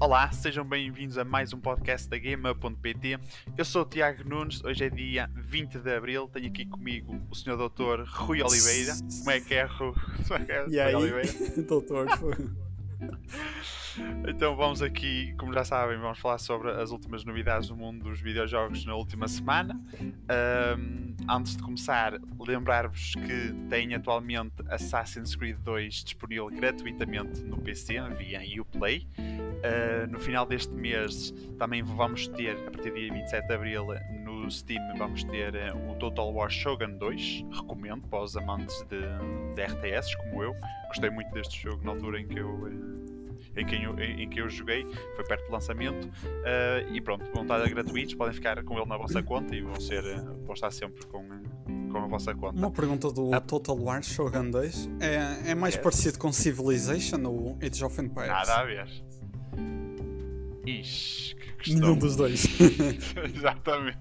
Olá, sejam bem-vindos a mais um podcast da Gamer.pt. Eu sou o Tiago Nunes, hoje é dia 20 de Abril, tenho aqui comigo o Sr. Doutor Rui Oliveira. Como é que é, Rui, é é, E aí, Oliveira? doutor? Então vamos aqui, como já sabem, vamos falar sobre as últimas novidades do mundo dos videojogos na última semana. Ahm, antes de começar, lembrar-vos que tem atualmente Assassin's Creed 2 disponível gratuitamente no PC via Uplay. Ah, no final deste mês também vamos ter, a partir do dia 27 de Abril, no Steam vamos ter eh, o Total War Shogun 2. Recomendo para os amantes de, de RTS como eu. Gostei muito deste jogo na altura em que eu eh, em que eu, em, que eu joguei, foi perto do lançamento, uh, e pronto, vão estar gratuitos, podem ficar com ele na vossa conta e vão, ser, uh, vão estar sempre com, uh, com a vossa conta. Uma pergunta do Ah. Total War Shogun 2 é, é mais parecido com Civilization ou Age of Empires? Nada a ver. Ixi, que questão. Nenhum dos dois. Exatamente.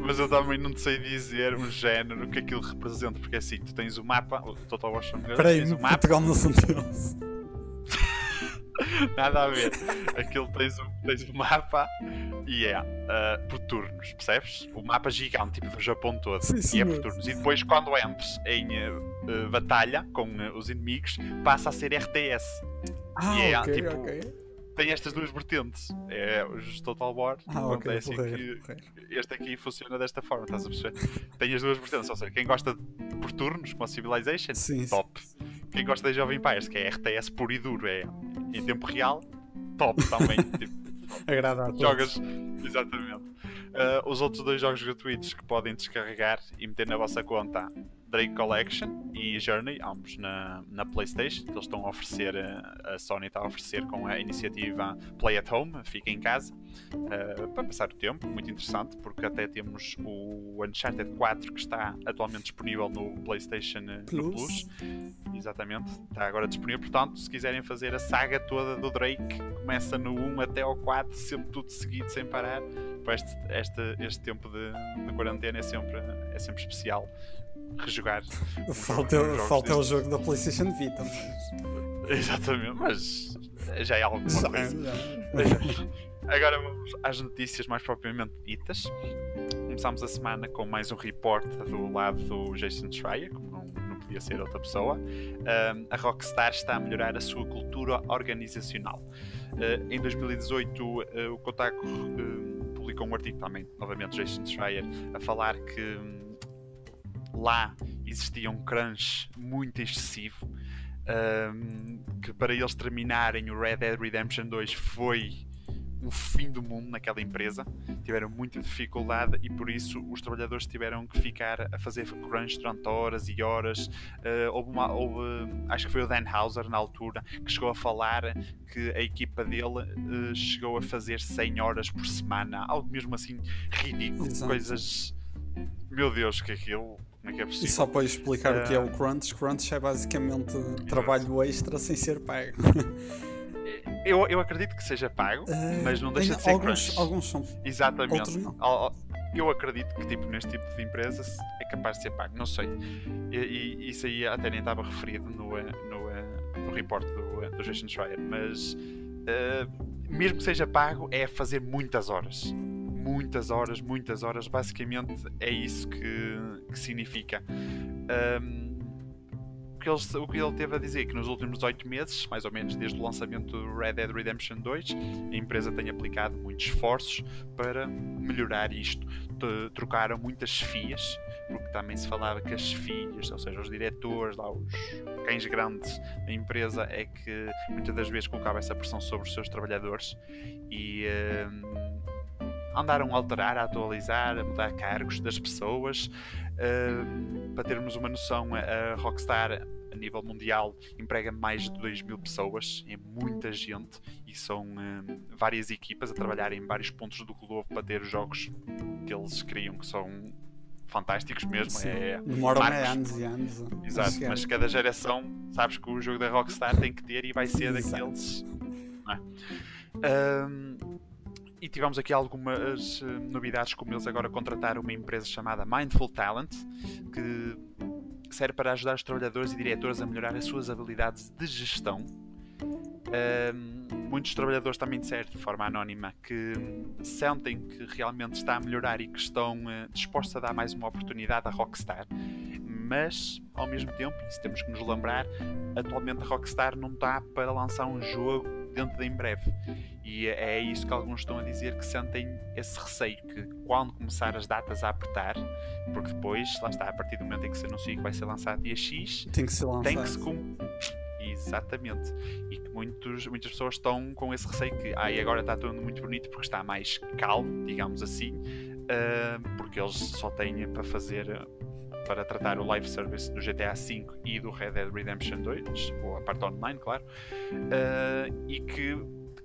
Mas eu também não te sei dizer um género o que aquilo representa, porque assim, tu tens o mapa, Total War Shogun, Espera aí, tens o mapa, Portugal não são deles. Nada a ver. Aquilo tens o, tens o mapa e é ah, por turnos, percebes? O mapa gigante, tipo do Japão todo. Sim, e é por turnos. E depois, quando entres em eh, batalha com os inimigos, passa a ser RTS. Ah, E é, ok, tipo, ok. Tem estas duas vertentes. É os Total War. Ah, pronto, ok, é assim porreiro, que porreiro. este aqui funciona desta forma, estás a perceber? Tem as duas vertentes, ou seja, quem gosta de por turnos, como a Civilization, Sim, sim. top. Quem gosta de Jovem Empires, que é RTS puro e duro, é em tempo real, top também. tipo, Agrada a todos. jogas. Exatamente. Uh, os outros dois jogos gratuitos que podem descarregar e meter na vossa conta Drake Collection e Journey, ambos na, na PlayStation, que eles estão a oferecer, uh, a Sony está a oferecer com a iniciativa Play at Home, fica em casa, uh, para passar o tempo, muito interessante, porque até temos o Uncharted 4 que está atualmente disponível no PlayStation uh, no Plus. Plus. Exatamente, está agora disponível. Portanto, se quiserem fazer a saga toda do Drake, começa no 1 até ao 4, sempre tudo seguido, sem parar. Este, este, este tempo de, de quarentena é sempre, é sempre especial. Rejogar. um Falta, jogos falta o jogo da PlayStation Vita. Mas... Exatamente, mas já é alguma Já, coisa. já. Agora vamos às notícias mais propriamente ditas. Começámos a semana com mais um report do lado do Jason Schreier, como não, não podia ser outra pessoa. Um, a Rockstar está a melhorar a sua cultura organizacional. Uh, em 2018, uh, o Kotaku uh, publicou um artigo também, novamente, Jason Schreier, a falar que hum, lá existia um crunch muito excessivo. um, que para eles terminarem o Red Dead Redemption 2 foi um fim do mundo naquela empresa, tiveram muita dificuldade e por isso os trabalhadores tiveram que ficar a fazer crunch durante horas e horas. Uh, houve uma, houve, acho que foi o Dan Hauser na altura que chegou a falar que a equipa dele uh, chegou a fazer 100 horas por semana, algo mesmo assim ridículo, Exato. coisas. Meu Deus, que aquilo. Como é que é E possível? só para explicar o que é o Crunch, Crunch é basicamente trabalho extra sem ser pago. Eu, eu acredito que seja pago, mas não deixa de ser alguns, crunch. alguns são. Exatamente. Outros não. Eu acredito que tipo, neste tipo de empresas é capaz de ser pago, não sei. E, e isso aí até nem estava referido no, eh, no, eh, no report do, eh, do Jason Schreier, mas eh, mesmo que seja pago, é fazer muitas horas. Muitas horas, muitas horas, basicamente é isso que, que significa. O que, ele, o que ele teve a dizer que nos últimos 8 meses, mais ou menos desde o lançamento do Red Dead Redemption 2, a empresa tem aplicado muitos esforços para melhorar isto. Trocaram muitas FIAs, porque também se falava que as FIAs, ou seja, os diretores, lá, os cães grandes da empresa, é que muitas das vezes colocava essa pressão sobre os seus trabalhadores e andaram a alterar, a atualizar, a mudar cargos das pessoas. Hum, para termos uma noção, a- Rockstar a nível mundial emprega mais de 2 mil pessoas, é muita gente e são hum, várias equipas a trabalhar em vários pontos do globo para ter os jogos que eles criam que são fantásticos mesmo. Sim. É, Demoram marcos. anos e anos. Exato, mas cada geração sabes que o jogo da Rockstar tem que ter e vai ser Exato. daqueles. não é? E tivemos aqui algumas eh, novidades, como eles agora contrataram uma empresa chamada Mindful Talent, que serve para ajudar os trabalhadores e diretores a melhorar as suas habilidades de gestão Um, muitos trabalhadores também disseram de forma anónima que sentem que realmente está a melhorar e que estão uh, dispostos a dar mais uma oportunidade à Rockstar, mas ao mesmo tempo, isso temos que nos lembrar, atualmente a Rockstar não está para lançar um jogo dentro de em breve. E é isso que alguns estão a dizer que sentem esse receio que quando começar as datas a apertar, porque depois, lá está, a partir do momento em que se anuncia que vai ser lançado dia X, tem que ser lançado. Tem que se. Exatamente. E que muitos, muitas pessoas estão com esse receio que ah, agora está tudo muito bonito porque está mais calmo, digamos assim, uh, porque eles só têm para fazer para tratar o live service do GTA V e do Red Dead Redemption 2, ou a parte online, claro, uh, e que,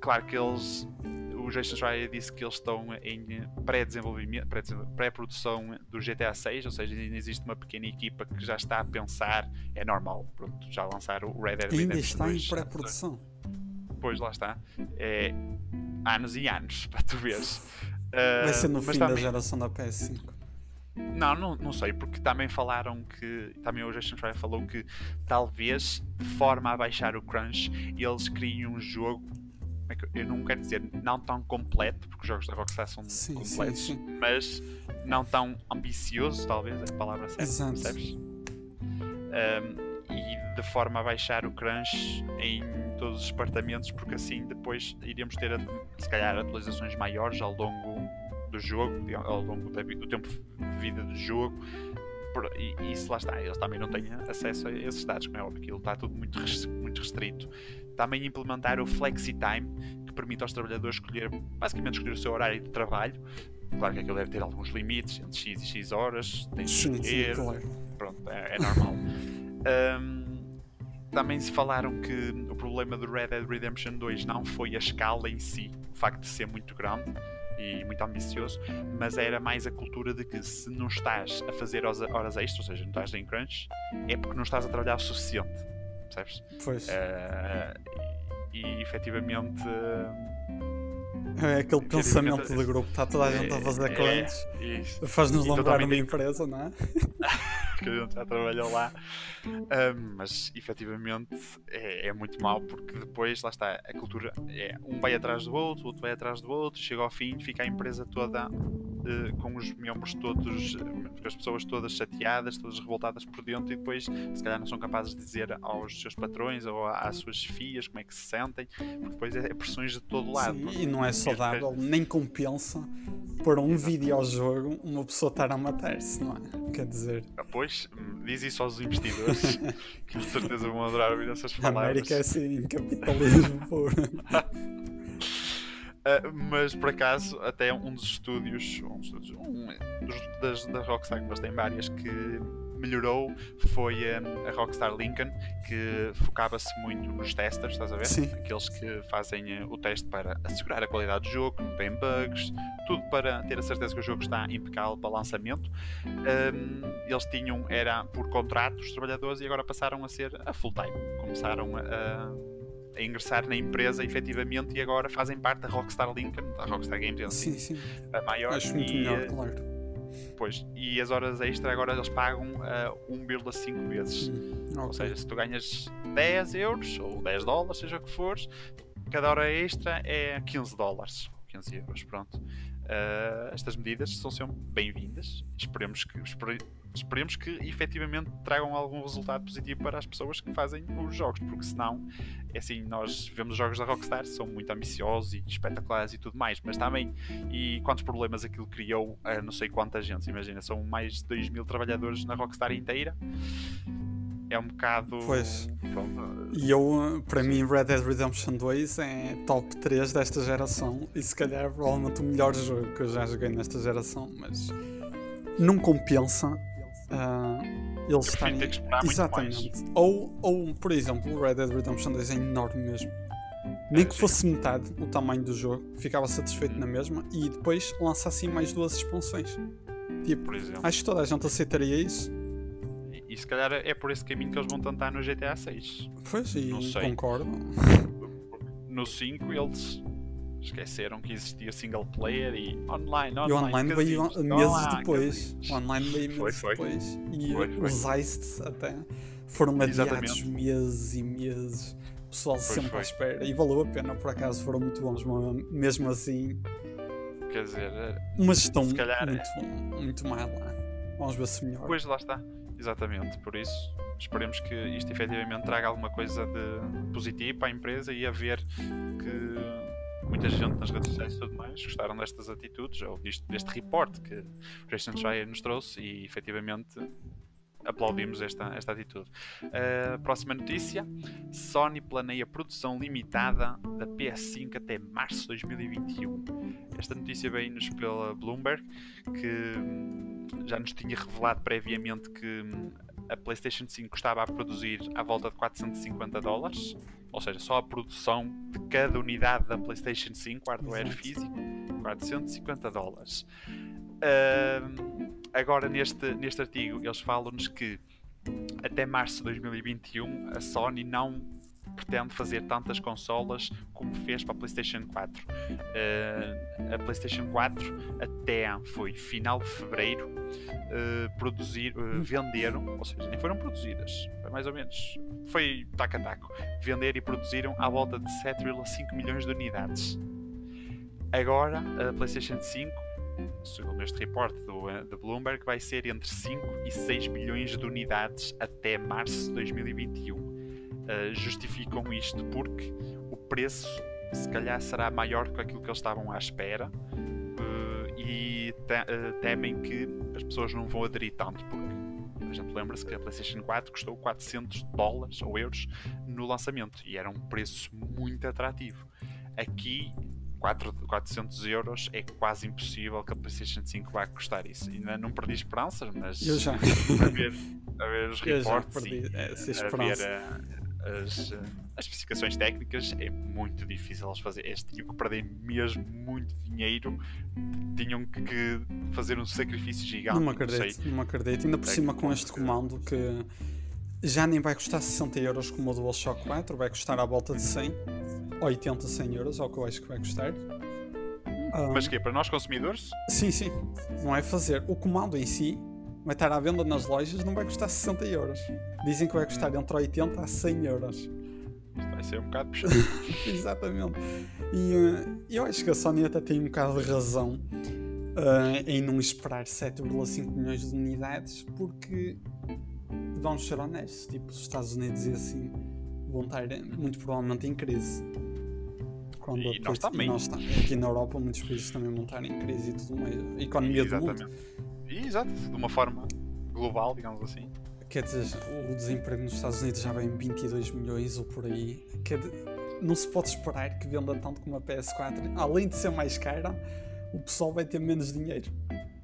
claro que eles, o Jason Schreier disse que eles estão em pré-desenvolvimento, pré-produção do GTA 6, ou seja, ainda existe uma pequena equipa que já está a pensar, é normal, pronto, já lançar o Red Dead Redemption ainda está 2. em pré-produção. Pois, lá está. É anos e anos, para tu veres. Uh, Vai ser no fim também... da geração da PS5. Não, não, não sei, porque também falaram que. Também o Jason Schreier falou que talvez, de forma a baixar o crunch, eles criem um jogo. É eu não quero dizer não tão completo, porque os jogos da Rockstar são sim, completos, sim, sim. mas não tão ambicioso, talvez, é a palavra certa, Exato. percebes? Um, e de forma a baixar o crunch em todos os departamentos, porque assim depois iríamos ter, se calhar, atualizações maiores ao longo do jogo, ao longo do tempo de vida do jogo. E isso lá está, eles também não têm acesso a esses dados, como é óbvio, aquilo está tudo muito, muito restrito. Também implementar o Flexi Time, que permite aos trabalhadores escolher, basicamente escolher o seu horário de trabalho. Claro que aquilo deve ter alguns limites, entre X e X horas, tem que escolher. Claro. Pronto, é, é normal. um, também se falaram que o problema do Red Dead Redemption 2 não foi a escala em si, o facto de ser muito grande e muito ambicioso, mas era mais a cultura de que se não estás a fazer horas extras, ou seja, não estás em crunch, é porque não estás a trabalhar o suficiente, percebes? Pois. Uh, e, efetivamente. É aquele pensamento do grupo, está toda a gente a fazer é, crunch. É, Faz-nos lembrar uma empresa, não é? que a gente já trabalhou lá. Um, mas efetivamente é, é, muito mau porque depois, lá está, a cultura é um vai atrás do outro, o outro vai atrás do outro, chega ao fim, fica a empresa toda uh, com os membros todos, uh, as pessoas todas chateadas, todas revoltadas por dentro e depois se calhar não são capazes de dizer aos seus patrões ou às suas filhas como é que se sentem, porque depois é, é pressões de todo lado. Sim, e não é saudável, nem compensa por um videojogo uma pessoa estar a matar-se, não é? Quer dizer. Ah, pois, diz isso aos investidores, que com certeza vão adorar ouvir essas palavras. A América é assim, capitalismo puro. Uh, mas por acaso, até um dos estúdios, um, dos, um dos das, da Rockstar, eles têm várias, que melhorou foi um, a Rockstar Lincoln, que focava-se muito nos testers, estás a ver? Sim. Aqueles que fazem uh, o teste para assegurar a qualidade do jogo, não tem bugs, tudo para ter a certeza que o jogo está impecável para lançamento. Um, eles tinham, era por contrato os trabalhadores e agora passaram a ser a full time. Começaram a a ingressar na empresa efetivamente e agora fazem parte da Rockstar Lincoln, da Rockstar Games, sim, sim. a maior. Acho muito e, melhor, eh, claro. Pois, e as horas extra agora eles pagam uh, eh, 1,5 vezes. Hum, okay. Ou seja, se tu ganhas 10 euros ou 10 dólares, seja o que fores, cada hora extra é 15 dólares. 15 euros, pronto. Uh, estas medidas são sempre bem-vindas. Esperemos que, esperemos que efetivamente tragam algum resultado positivo para as pessoas que fazem os jogos, porque senão, é assim, nós vemos os jogos da Rockstar, são muito ambiciosos e espetaculares e tudo mais, mas também, e quantos problemas aquilo criou a não sei quanta gente, imagina, são mais de 2 mil trabalhadores na Rockstar inteira. É um bocado. Pois. E eu, para mim, Red Dead Redemption 2 é top 3 desta geração e se calhar provavelmente o melhor jogo que eu já joguei nesta geração, mas não compensa Uh, eles estarem. Exatamente. Ou, ou, por exemplo, o Red Dead Redemption 2 é enorme mesmo. Nem é, que fosse metade o tamanho do jogo, ficava satisfeito na mesma e depois lançassem mais duas expansões. Tipo, acho que toda a gente aceitaria isso. E, se calhar é por esse caminho que eles vão tentar no GTA 6. Pois, e concordo. No 5 eles esqueceram que existia single player e online. online e o online veio meses depois. O online veio meses foi, foi. depois. E foi, os Heist até foram adiados meses e meses. pessoal pois sempre foi. à espera e valeu a pena, por acaso foram muito bons, mas mesmo assim. Quer dizer, uma gestão se calhar, muito, é... muito má lá. Vamos ver se melhor. Pois lá está, exatamente. Por isso, esperemos que isto efetivamente traga alguma coisa de positivo para a empresa e a ver que muita gente nas redes sociais e tudo mais gostaram destas atitudes ou deste, deste report que o Jason Schreier nos trouxe e efetivamente aplaudimos esta, esta atitude. Uh, próxima notícia: Sony planeia produção limitada da PS5 até março de 2021. Esta notícia veio-nos pela Bloomberg, que hum, já nos tinha revelado previamente que hum, a PlayStation 5 estava a produzir à volta de 450 dólares, ou seja, só a produção de cada unidade da PlayStation 5, hardware Exato. físico, 450 dólares. Uh, agora, neste, neste artigo, eles falam-nos que até março de 2021 a Sony não pretende fazer tantas consolas como fez para a PlayStation 4. Uh, a PlayStation 4 até foi final de fevereiro uh, produzir, uh, venderam, ou seja, nem foram produzidas, mais ou menos, foi taco a taco, vender e produziram à volta de 7,5 milhões de unidades. Agora a PlayStation 5 segundo este reporte do, eh, do Bloomberg, vai ser entre 5 e 6 milhões de unidades até março de 2021. Uh, eh, justificam isto porque o preço se calhar será maior do que aquilo que eles estavam à espera uh, e te, uh, temem que as pessoas não vão aderir tanto porque a gente lembra-se que a PlayStation 4 custou 400 dólares ou euros no lançamento e era um preço muito atrativo. Aqui 4, 400 euros é quase impossível que a PlayStation 5 vá custar isso. Ainda não perdi esperanças, mas eu já. a, ver, a ver os reportes e a ver a, as, as especificações técnicas, é muito difícil eles fazer. Eles tinham que perder mesmo muito dinheiro, tinham que fazer um sacrifício gigante. Não acredito, não, não acredito. Ainda por é cima com este comando que já nem vai custar 60 euros como o DualShock 4, vai custar à volta de 100 80, 100 euros, é o que eu acho que vai custar. Mas que para nós consumidores? Sim, sim. Não é fazer. O comando em si vai estar à venda nas lojas, não vai custar 60 euros. Dizem que vai custar entre 80 a 100 euros. Isto vai ser um bocado puxado. Exatamente. E uh, eu acho que a Sony até tem um bocado de razão uh, em não esperar 7,5 milhões de unidades, porque vamos ser honestos, tipo, os Estados Unidos e assim vão estar muito provavelmente em crise. Quando e nós também. nós aqui na Europa muitos países também estar em crise e tudo mais. A economia Exatamente. do mundo. Exato, de uma forma global, digamos assim. Quer dizer, o desemprego nos Estados Unidos já vai em 22 milhões ou por aí. Quer não se pode esperar que venda tanto como a PS4. Além de ser mais cara, o pessoal vai ter menos dinheiro.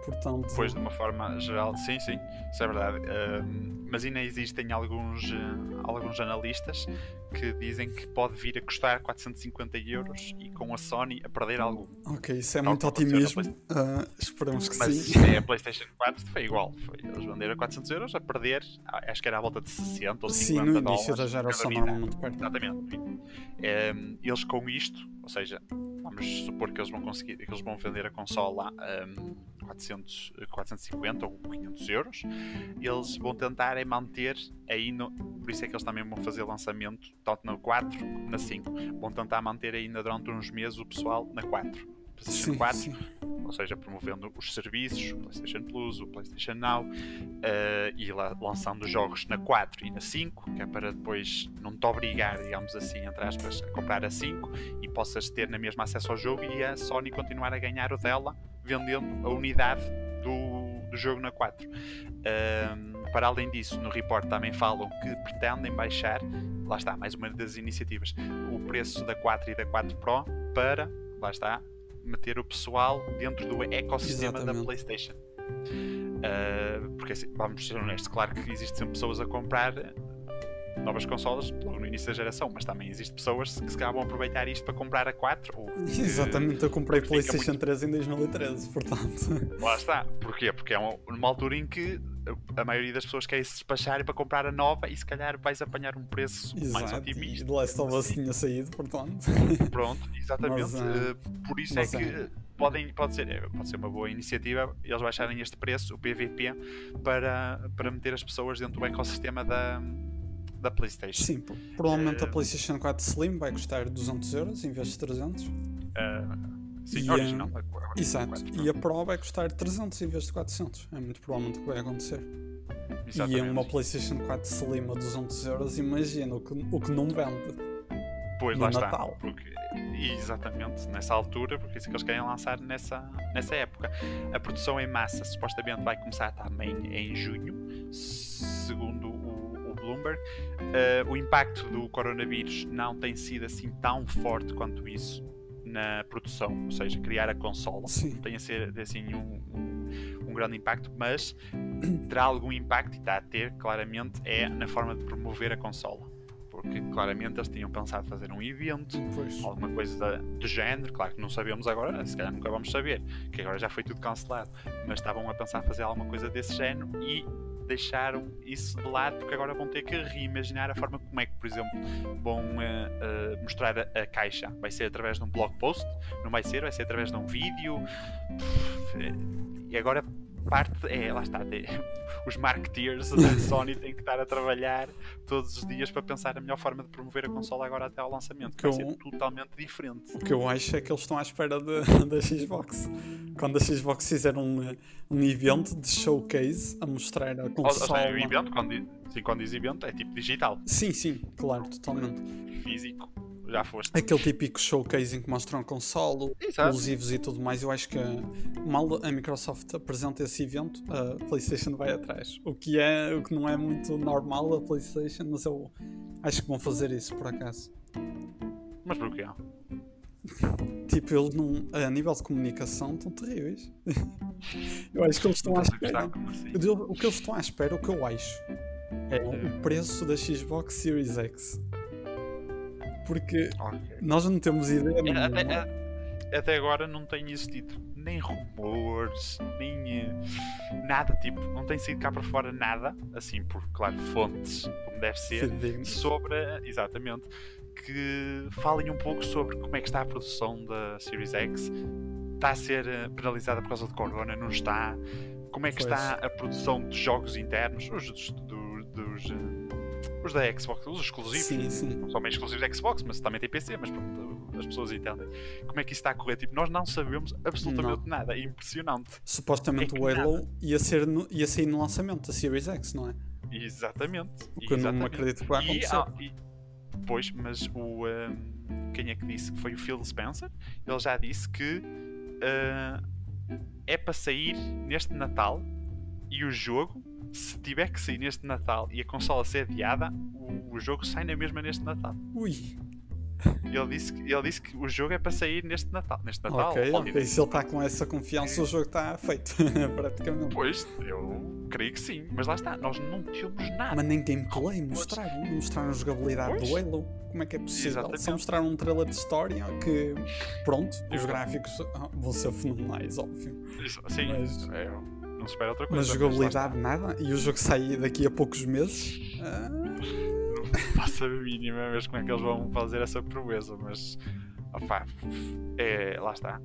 Portanto... Pois, de uma forma geral, sim, sim, isso é verdade. Uh, mas ainda existem alguns, uh, alguns analistas que dizem que pode vir a custar 450 euros e com a Sony a perder algum. Ok, isso é Tal muito otimismo. Uh, esperamos que mas sim. Mas a PlayStation 4 foi igual. Foi, eles venderam a 400 euros a perder, acho que era à volta de 60 ou 50 sim, no início da geração normalmente perto. Exatamente. eles com isto, ou seja, vamos supor que eles vão conseguir, que eles vão vender a consola um, 400, 450 ou 500 euros, eles vão tentar é manter aí no, por isso é que eles também vão fazer lançamento tanto na 4 como na 5. Vão tentar manter ainda durante uns meses o pessoal na 4. PlayStation sim, 4, sim. ou seja, promovendo os serviços, o PlayStation Plus, o PlayStation Now, uh, e lá, lançando jogos na 4 e na 5, que é para depois não te obrigar, digamos assim, entre aspas, a comprar a 5 e possas ter na mesma acesso ao jogo e a Sony continuar a ganhar o dela vendendo a unidade do, do jogo na 4. Uh, para além disso, no report também falam que pretendem baixar, lá está, mais uma das iniciativas, o preço da 4 e da 4 Pro para, lá está, meter o pessoal dentro do ecossistema Exatamente. da PlayStation. Uh, porque assim, vamos ser honestos, claro que existem sempre pessoas a comprar novas consolas logo no início da geração, mas também existem pessoas que se calhar vão aproveitar isto para comprar a 4. Ou Exatamente, eu comprei PlayStation muito... 3 em 2013, portanto. Lá está. Porquê? Porque é uma, uma altura em que a maioria das pessoas querem se despachar para comprar a nova e se calhar vais apanhar um preço Exato, mais otimista. E The Last of Us tinha saído, portanto. Pronto, exatamente. Mas, uh, por isso é que é. Podem, pode, ser, é, pode ser uma boa iniciativa eles baixarem este preço, o PVP, para, para meter as pessoas dentro do ecossistema da, da PlayStation. Sim, provavelmente uh, a PlayStation 4 Slim vai custar 200 euros em vez de 300. Uh, sim, e original. A... Exato. 4, e a Pro vai custar 300 em vez de 400. É muito provavelmente o que vai acontecer. Exatamente. E uma PlayStation 4 Slim a 200 euros, imagina o que, o que não vende. Pois, lá Natal. está. Porque, exatamente, nessa altura, porque é isso que eles querem lançar nessa, nessa época. A produção em massa supostamente vai começar também em junho, segundo Uh, o impacto do coronavírus não tem sido assim tão forte quanto isso na produção, ou seja, criar a consola. Sim. Não tem a ser assim um, um, um, grande impacto, mas terá algum impacto e está a ter claramente é na forma de promover a consola porque claramente eles tinham pensado fazer um evento, pois. alguma coisa do género, claro que não sabemos agora, se calhar nunca vamos saber, que agora já foi tudo cancelado, mas estavam a pensar fazer alguma coisa desse género e deixaram isso de lado porque agora vão ter que reimaginar a forma como é que, por exemplo, vão uh, uh, mostrar a, a, caixa. Vai ser através de um blog post? Não vai ser? Vai ser através de um vídeo? E agora parte é, lá está, os marketeers da Sony têm que estar a trabalhar todos os dias para pensar a melhor forma de promover a consola agora até ao lançamento, que, que vai eu, ser totalmente diferente. O que eu acho é que eles estão à espera da Xbox. Quando a Xbox fizer um, um evento de showcase a mostrar a consola. Ou, ou evento, quando, sim, quando diz evento, é tipo digital. Sim, sim, claro, totalmente. Físico já foste. Aquele típico showcase em que mostram console, exclusivos e tudo mais. Eu acho que mal a Microsoft apresenta esse evento, a PlayStation vai atrás. O que, é, o que não é muito normal a PlayStation, mas eu acho que vão fazer isso por acaso. Mas porquê? Tipo, eles não, a nível de comunicação estão terríveis. eu acho que eles estão à espera. Assim? O que eles estão à espera, o que eu acho, é o preço da Xbox Series X. Porque okay. nós não temos ideia. É, até, é, até, agora não tem existido nem rumores, nem eh, nada, tipo, não tem saído cá para fora nada, assim, por, claro, fontes, como deve ser, Sim. sobre, exatamente, que falem um pouco sobre como é que está a produção da Series X. Está a ser eh, penalizada por causa de Corona? Não está? Como é que pois. está a produção de jogos internos? Os dos, dos, dos eh, os da Xbox, os exclusivos. Sim, sim. Bem exclusivos da Xbox, mas também tem PC, mas pronto, as pessoas entendem. Como é que isso está a correr? Tipo, nós não sabemos absolutamente não. nada. É impressionante. Supostamente é o Halo ia, ser no, ia sair no lançamento da Series X, não é? Exatamente. O que eu não acredito que vai acontecer. E, e, pois, mas o. Um, quem é que disse foi o Phil Spencer? Ele já disse que uh, é para sair neste Natal e o jogo se tiver que sair neste Natal e a consola ser adiada, o, o jogo sai na mesma neste Natal. Ui. Ele disse, que, ele disse que o jogo é para sair neste Natal. Neste Natal ok, se ele está com essa confiança, o jogo está feito, praticamente. Pois, eu creio que sim, mas lá está, nós não temos nada. Mas nem gameplay mostraram, não mostraram a jogabilidade pois. do Halo. Como é que é possível? Exatamente. Só mostraram um trailer de história que, pronto, os gráficos vão ser fenomenais, óbvio. Isso, sim, mas... é, não se espera outra coisa. Mas jogabilidade nada? E o jogo sai daqui a poucos meses? Ah... Não faço a mínima vez como é que eles vão fazer essa proeza, mas opá, é, lá está.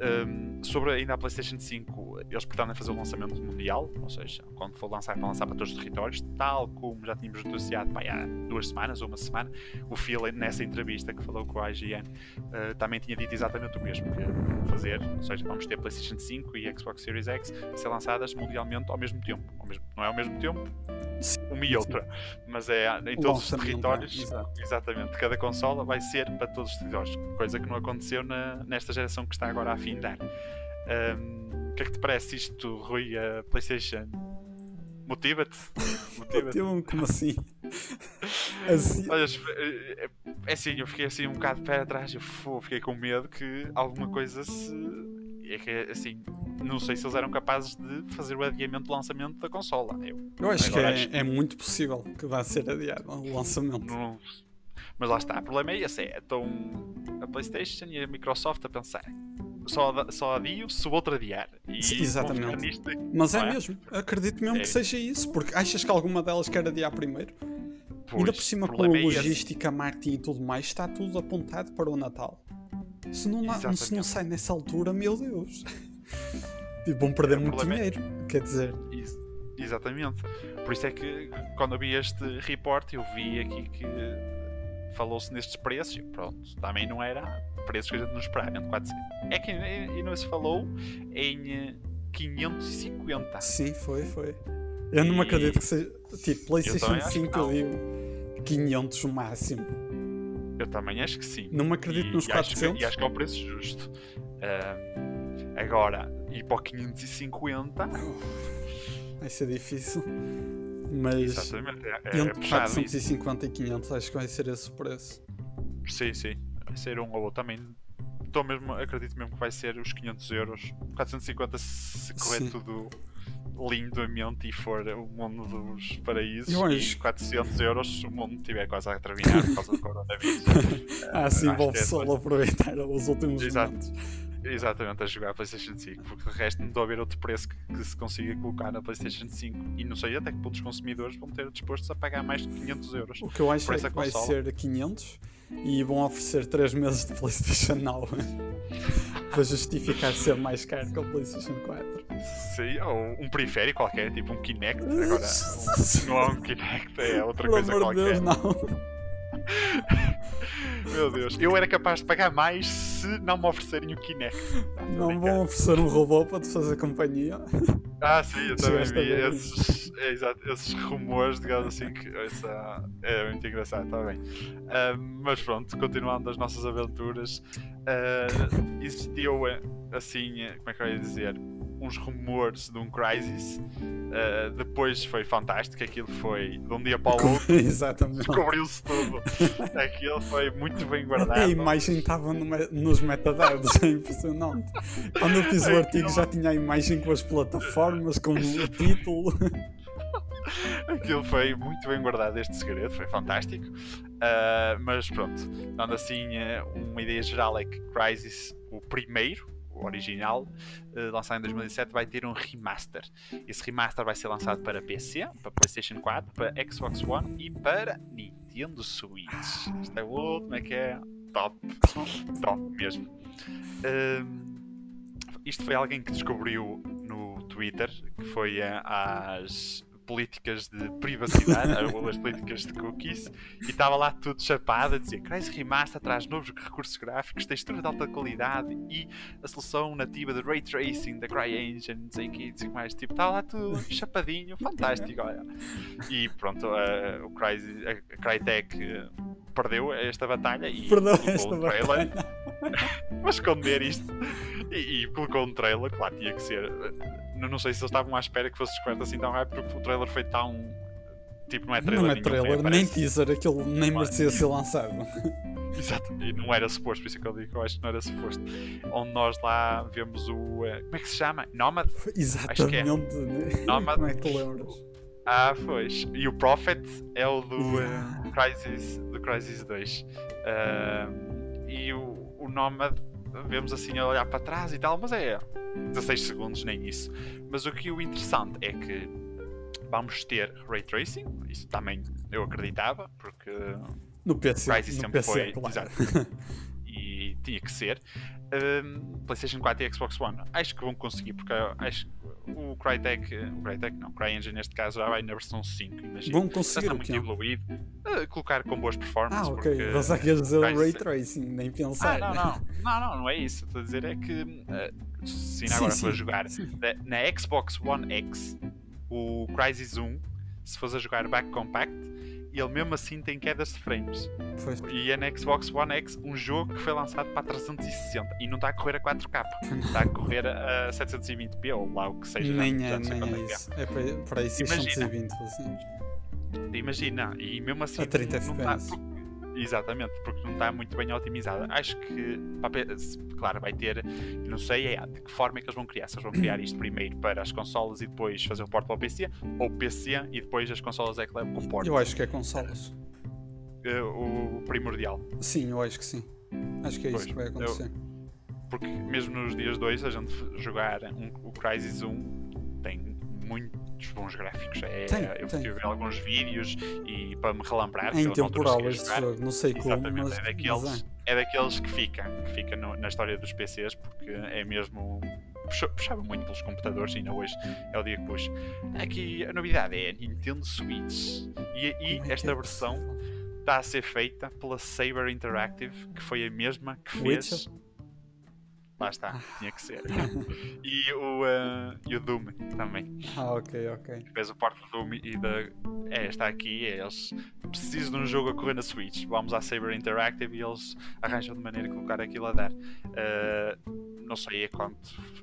Um, sobre ainda a PlayStation 5, eles pretendem fazer o lançamento mundial, ou seja, quando for lançar, para lançar para todos os territórios, tal como já tínhamos noticiado pá, há duas semanas ou uma semana. O Phil, nessa entrevista que falou com a IGN, uh, também tinha dito exatamente o mesmo: que fazer, ou seja, vamos ter PlayStation 5 e Xbox Series X a ser lançadas mundialmente ao mesmo tempo. Ao mesmo, não é ao mesmo tempo, uma e outra, mas é em todos os territórios. Exatamente, cada consola vai ser para todos os territórios, coisa que não aconteceu na, nesta geração que está agora a fim findar. Um, o que é que te parece isto, Rui? A PlayStation motiva-te? Motiva-me, como assim? assim? Olha, é, é assim, eu fiquei assim um bocado de pé atrás, eu fiquei com medo que alguma coisa se. É que assim, não sei se eles eram capazes de fazer o adiamento do lançamento da consola. Eu, eu acho que é, acho... é, muito possível que vá ser adiado o lançamento. Não, mas lá está, o problema é esse: é, estão a PlayStation e a Microsoft a pensar só, só adio se o outro adiar. E Exatamente. Nisto, Mas é, é, mesmo, acredito mesmo é. que seja isso, porque achas que alguma delas quer adiar primeiro? Pois, Ainda por cima com a é logística, é marketing e tudo mais, está tudo apontado para o Natal. Se não, se não sai nessa altura, meu Deus. e vão perder muito é dinheiro, quer dizer. Isso. Exatamente. Por isso é que quando eu vi este report, eu vi aqui que falou-se nestes preços. E pronto, também não era preços que a gente não esperava. Entre 400. É que e não se falou em 550. Eh, Sim, foi, foi. Eu não me acredito que seja. Tipo, PlayStation 5 eu digo 500 o máximo. Eu também acho que sim. Não me acredito e, nos 400. Acho que, e acho que é o preço justo. Uh, agora, ir para o 550. Vai ser difícil. Mas Exatamente. É, é entre 450 isso. e 500 acho que vai ser esse o preço. Sim, sim. Vai ser um ou outro também. Estou mesmo, acredito mesmo que vai ser os 500 euros. 450 se correr sim. tudo lindamente e for o mundo dos paraísos Eu e 400 euros o mundo estiver quase a terminar por causa do coronavírus. ah, sim, só é... aproveitar os últimos Exato. momentos. Exatamente, a jogar a PlayStation 5, porque de resto não estou a ver outro preço que, que, se consiga colocar na PlayStation 5 e não sei até que ponto os consumidores vão ter dispostos a pagar mais de 500 euros. O que eu acho é que vai ser 500 e vão oferecer 3 meses de PlayStation Now para justificar ser mais caro que o PlayStation 4. Sim, ou um periférico qualquer, tipo um Kinect. Agora, não é um Kinect, é outra Pelo coisa amor qualquer. Deus, não. Meu Deus, eu era capaz de pagar mais se não me oferecerem o Kinect. Não vão oferecer um robô para te fazer companhia. Ah, sim, eu também vi esses, é, exato, esses rumores, digamos assim, que essa é muito engraçado, está bem. Uh, mas pronto, continuando as nossas aventuras, uh, existiu assim, como é que eu ia dizer? Uns rumores de um Crisis. Uh, depois foi fantástico, aquilo foi de um dia para o outro. Exatamente. Descobriu-se tudo. aquilo foi muito bem guardado. A imagem estava no me nos metadados, é impressionante. Quando eu fiz o artigo já tinha a imagem com as plataformas, com o título. Aquilo foi muito bem guardado, este segredo, foi fantástico. Uh, mas pronto, dando assim, uh, uma ideia geral é que Crisis, o primeiro, original, uh, lançado em 2007, vai ter um remaster. Esse remaster vai ser lançado para PC, para PlayStation 4, para Xbox One e para Nintendo Switch. Isto é o último, é que é top, top mesmo. Uh, isto foi alguém que descobriu no Twitter, que foi às políticas de privacidade, as políticas de cookies, e estava lá tudo chapado a dizer Crysis Remaster traz novos recursos gráficos, textura de alta qualidade e a solução nativa de Ray Tracing da CryEngine, não sei o que, mais. Tipo, estava lá tudo chapadinho, fantástico, olha. E pronto, uh, o Crysis, a Crytek perdeu esta batalha e perdeu esta trailer para esconder isto e, e colocou um trailer, claro, tinha que ser não sei se eles estavam à espera que fosse descoberto assim tão rápido, porque o trailer foi tão. Tipo, não é trailer. Não é nenhum, trailer, nem teaser, aquilo nem merecia ser lançado. Exato, e não era suposto, por isso é que eu digo que eu acho que não era suposto. Onde nós lá vemos o. Uh, como é que se chama? Nomad? Exatamente. Acho que é. Nomad. Como é que te lembras? Ah, pois. E o Prophet é o do uh, Crisis, do Crisis 2. Uh, e o, o Nomad vemos assim a olhar para trás e tal, mas é 16 segundos, nem isso. Mas o que o interessante é que vamos ter ray tracing, isso também eu acreditava, porque no PC, Crysis no sempre PC, foi. Claro. Exato. E tinha que ser. Um, PlayStation 4 e Xbox One, acho que vão conseguir, porque acho que o Crytek, o Crytek não, o CryEngine neste caso já vai na versão 5, imagina. Vão conseguir está muito evoluído. Uh, colocar com boas performances. Ah, ok. Porque, Você quer dizer o Ray Tracing, nem pensar. Ah, não, não, não, não, não é isso. Estou a dizer é que uh, se agora for jogar na, na Xbox One X, o Crysis 1, se fores a jogar back compact, ele mesmo assim tem quedas de frames. Pois. E é na Xbox One X um jogo que foi lançado para 360 e não está a correr a 4K, está a correr a 720p ou lá o que seja. Nem é, nem é, é isso. É para, para aí 620 assim. Imagina, e mesmo assim. A 30 FPS. Tá, Exatamente, porque não está muito bem otimizada. Acho que, claro, vai ter, não sei é, de que forma é que eles vão criar. Se eles vão criar isto primeiro para as consolas e depois fazer o porto para o PC, ou PC e depois as consolas é que levam com o porto. Eu acho que é consolas. Uh, o primordial. Sim, eu acho que sim. Acho que é pois, isso que vai acontecer. Eu, porque mesmo nos dias 2, a gente jogar um, o Crysis 1 tem muito muitos bons gráficos. É, tem, eu tem. ver alguns vídeos e para me relembrar. É intemporal este jogo, não sei como. Mas, é, daqueles, é. é daqueles que fica, que fica no, na história dos PCs porque é mesmo puxava muito pelos computadores e ainda hoje é o dia que puxo. Aqui a novidade é a Nintendo Switch. E, e esta versão está a ser feita pela Saber Interactive, que foi a mesma que fez. Witcher? Lá está, tinha que ser. e, o, eh, e o Doom também. Ah, ok, ok. Fez o porto do Doom e da. É, está aqui. É, eles precisam de um jogo a correr na Switch. Vamos à Saber Interactive e eles arranjam de maneira de colocar aquilo a dar. Eh, não sei a, quanto,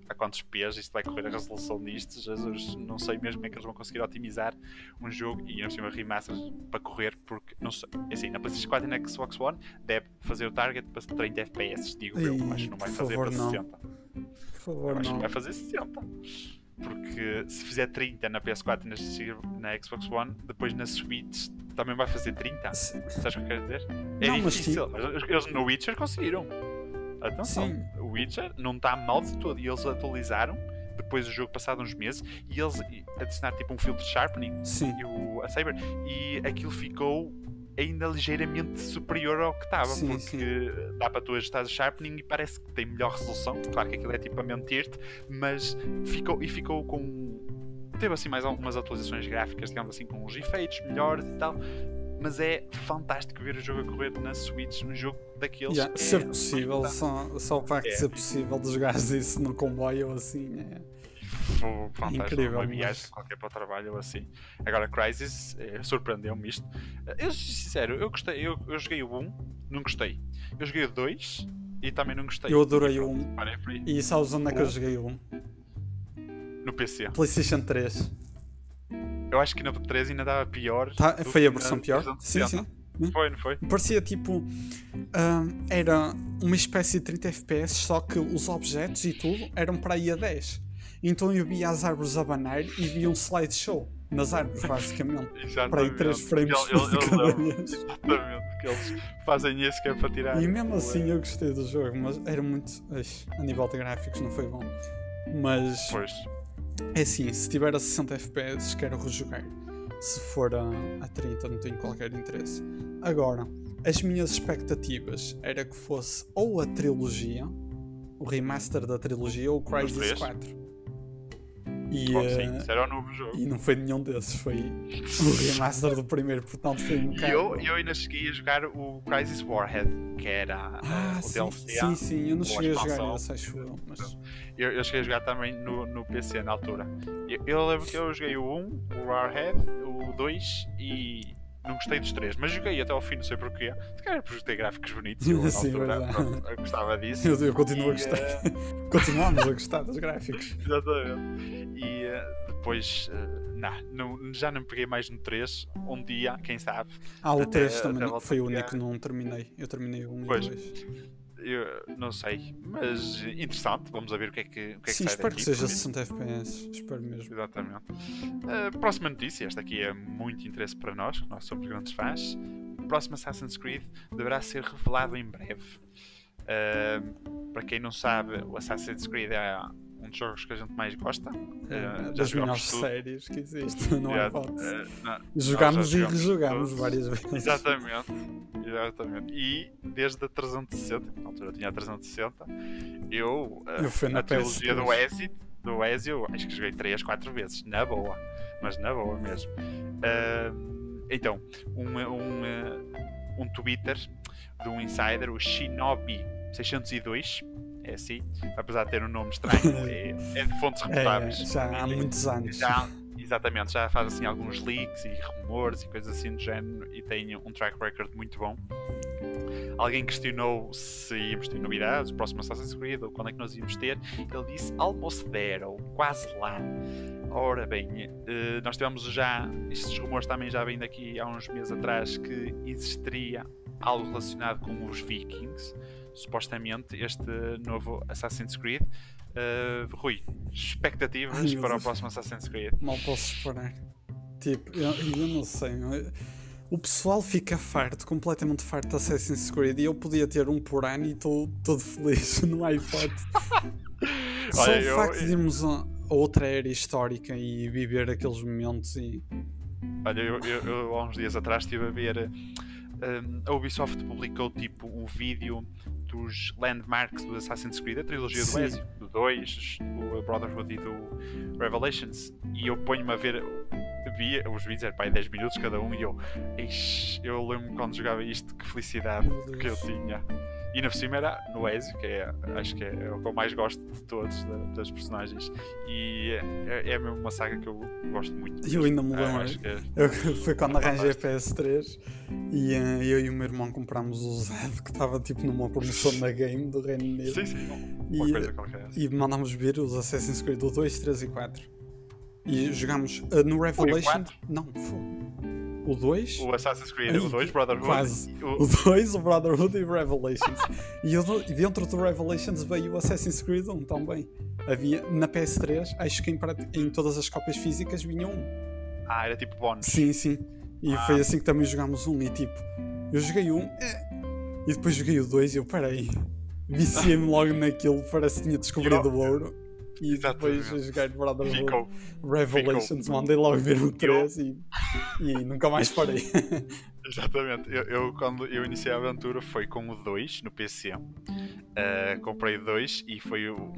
a quantos P's isto vai correr a resolução disto. Jesus, não sei mesmo como é que eles vão conseguir otimizar um jogo e ainda cima remaster para correr, porque não sei. É Assim, na PlayStation 4 e na Xbox One deve fazer o target para 30 FPS, digo eu, Ih, mas não vai fazer favor, para não. 60. Por Eu favor, acho que não. vai fazer 60. Porque se fizer 30 na PS4 e na, Xbox One, depois na Switch também vai fazer 30. Se- Sabes o que eu quero dizer? É Não, difícil. Mas Eles no Witcher conseguiram. Atenção, Sim. o Witcher não está mal de todo. E eles atualizaram depois do jogo passado uns meses e eles adicionaram tipo um filtro de sharpening Sim. e o, a Saber e aquilo ficou ainda ligeiramente superior ao que estava Sim, porque dá para tu ajustar o sharpening e parece que tem melhor resolução claro que aquilo é tipo a mentir-te mas ficou e ficou com teve assim mais algumas atualizações gráficas digamos assim com uns efeitos melhores e tal mas é fantástico ver o jogo a correr na Switch um jogo daqueles Yeah, é ser possível, só, só o facto de É. ser possível de jogares isso no comboio assim é. Fantástico, Incrível, uma viagem mas- qualquer para o trabalho ou assim. Agora, Crysis, eh, surpreendeu-me isto. Eh, Eu, sincero, eu gostei, eu, eu joguei o 1, não gostei. Eu joguei o 2 e também não gostei. Eu adorei o pronto, 1. parei por aí. E sabes onde é que eu joguei um? No PC. PlayStation 3. Eu acho que no 3 ainda dava pior. Tá, foi a versão pior? 360. Sim, sim. Foi, não foi? Parecia tipo. ah, era uma espécie de 30 FPS, só que os objetos e tudo eram para aí a 10. Então eu via as árvores a banar e via um slideshow nas árvores, basicamente. Para aí Exatamente. 3 frames Ele- ele- de ele cada vez. Exatamente, que eles fazem isso que é para tirar. E mesmo o, assim eu gostei do jogo, mas era muito. a nível de gráficos não foi bom. Mas Pois. é assim, se tiver a 60 FPS quero rejogar. Se for a, a 30 não tenho qualquer interesse. Agora, as minhas expectativas era que fosse ou a trilogia, o remaster da trilogia, ou o Crysis três? 4. E, Bom, sim, isso era o novo jogo. e não foi nenhum desses, foi o remaster do primeiro, portanto foi um E bocado. eu, eu ainda cheguei a jogar o Crisis Warhead, que era Ah, o sim, DLC. sim, sim, eu não cheguei a jogar essa, acho eu, mas. Eu, eu cheguei a jogar também no, no PC na altura. Eu, eu lembro que eu joguei o 1, o Warhead, o 2 e não gostei dos três, mas joguei até ao fim, não sei porquê. Se calhar porque tem gráficos bonitos e eu, Sim, altura verdade. pronto, eu gostava disso. Eu, eu continuo a E, gostar. eh, Continuamos a gostar dos gráficos. Exatamente. E eh, depois, eh, nah, não, já não peguei mais no 3. Um dia, quem sabe. Ah, o Até- 3 também até não- foi a o único que não terminei. Eu terminei o 1 e o Pois. 2. Eu não sei, mas interessante. Vamos ver o que é que, o que, é que Sim, sai espero daqui. que seja por mim. 60 FPS. Espero mesmo. Exatamente. Uh, próxima notícia, esta aqui é muito interesse para nós, que nós somos grandes fãs. O próximo Assassin's Creed deverá ser revelado em breve. Uh, para quem não sabe, o Assassin's Creed é um dos jogos que a gente mais gosta. Uh, É, já das melhores tudo. séries que existe. Não há hipótese. uh, não- Jogámos e rejogámos várias vezes. Exatamente, exatamente. E desde a 360, na altura eu tinha a 360, eu, uh, Eu fui na a trilogia do PS3. Ezio, do Ezio, acho que joguei 3, 4 vezes, na boa, mas na boa mesmo. Uh, então, um, um, uh, um Twitter de um insider, o Shinobi 602, é assim, apesar de ter um nome estranho, é, é de fontes É, reputáveis. já há muitos anos. Já, exatamente, já faz assim alguns leaks e rumores e coisas assim do género e tem um track record muito bom. Alguém questionou se íamos ter novidades, o próximo Assassin's Creed, ou quando é que nós íamos ter. Ele disse almost there, ou quase lá. Ora bem, eh, nós tivemos já, estes rumores também já vêm daqui há uns meses atrás, que existiria algo relacionado com os Vikings, supostamente, este novo Assassin's Creed. Eh, Rui, expectativas Ai, para o próximo Assassin's Creed? Mal posso esperar. Tipo, eu, eu não sei. eu- O pessoal fica farto, completamente farto de Assassin's Creed e eu podia ter um por ano e estou todo feliz, não há hipótese. Só Olha, o eu- facto de irmos a, outra era histórica e viver aqueles momentos e. Olha, eu, eu- eu há uns dias atrás estive a ver. hum, a Ubisoft publicou tipo um vídeo dos landmarks do Assassin's Creed, a trilogia do Sim. Ezio, do 2, o Brotherhood e do Revelations, e eu ponho-me a ver via os vídeos, era para aí 10 minutos cada um, e eu, eu lembro quando jogava isto, que felicidade que eu tinha. E na por cima era no Ezio, que é, acho que é, é, o que eu mais gosto de todos, da, das personagens. E é, é mesmo uma saga que eu gosto muito. Eu ainda me lembro. É, foi quando arranjei a PS3 e uh, eu e o meu irmão comprámos o Zed, que estava tipo numa promoção na game do Reino Unido. Sim, sim, uma e, coisa qualquer. E mandámos ver os Assassin's Creed do 2, 3 e 4. E jogámos uh, no Revelation. Não, foi. O 2. O Assassin's Creed, Ai, o 2, Brotherhood. Quase. O 2, o... o Brotherhood e o Revelations. e dentro do Revelations veio o Assassin's Creed 1 também. Havia na PS3, acho que em, em todas as cópias físicas vinha um. Ah, era tipo bónus. Sim, sim. E ah. foi assim que também jogámos um. E tipo, eu joguei um, é... e depois joguei o 2 e eu parei. Viciei-me logo naquilo, parece que tinha descobrido o ouro. E Exatamente. depois a jogar Brotherhood Ficou. Revelations, Ficou. mandei logo ver o 3 e, e nunca mais parei. Exatamente. Eu, eu, quando eu iniciei a aventura foi com o 2 no PC. Uh, eh, comprei 2 e foi o.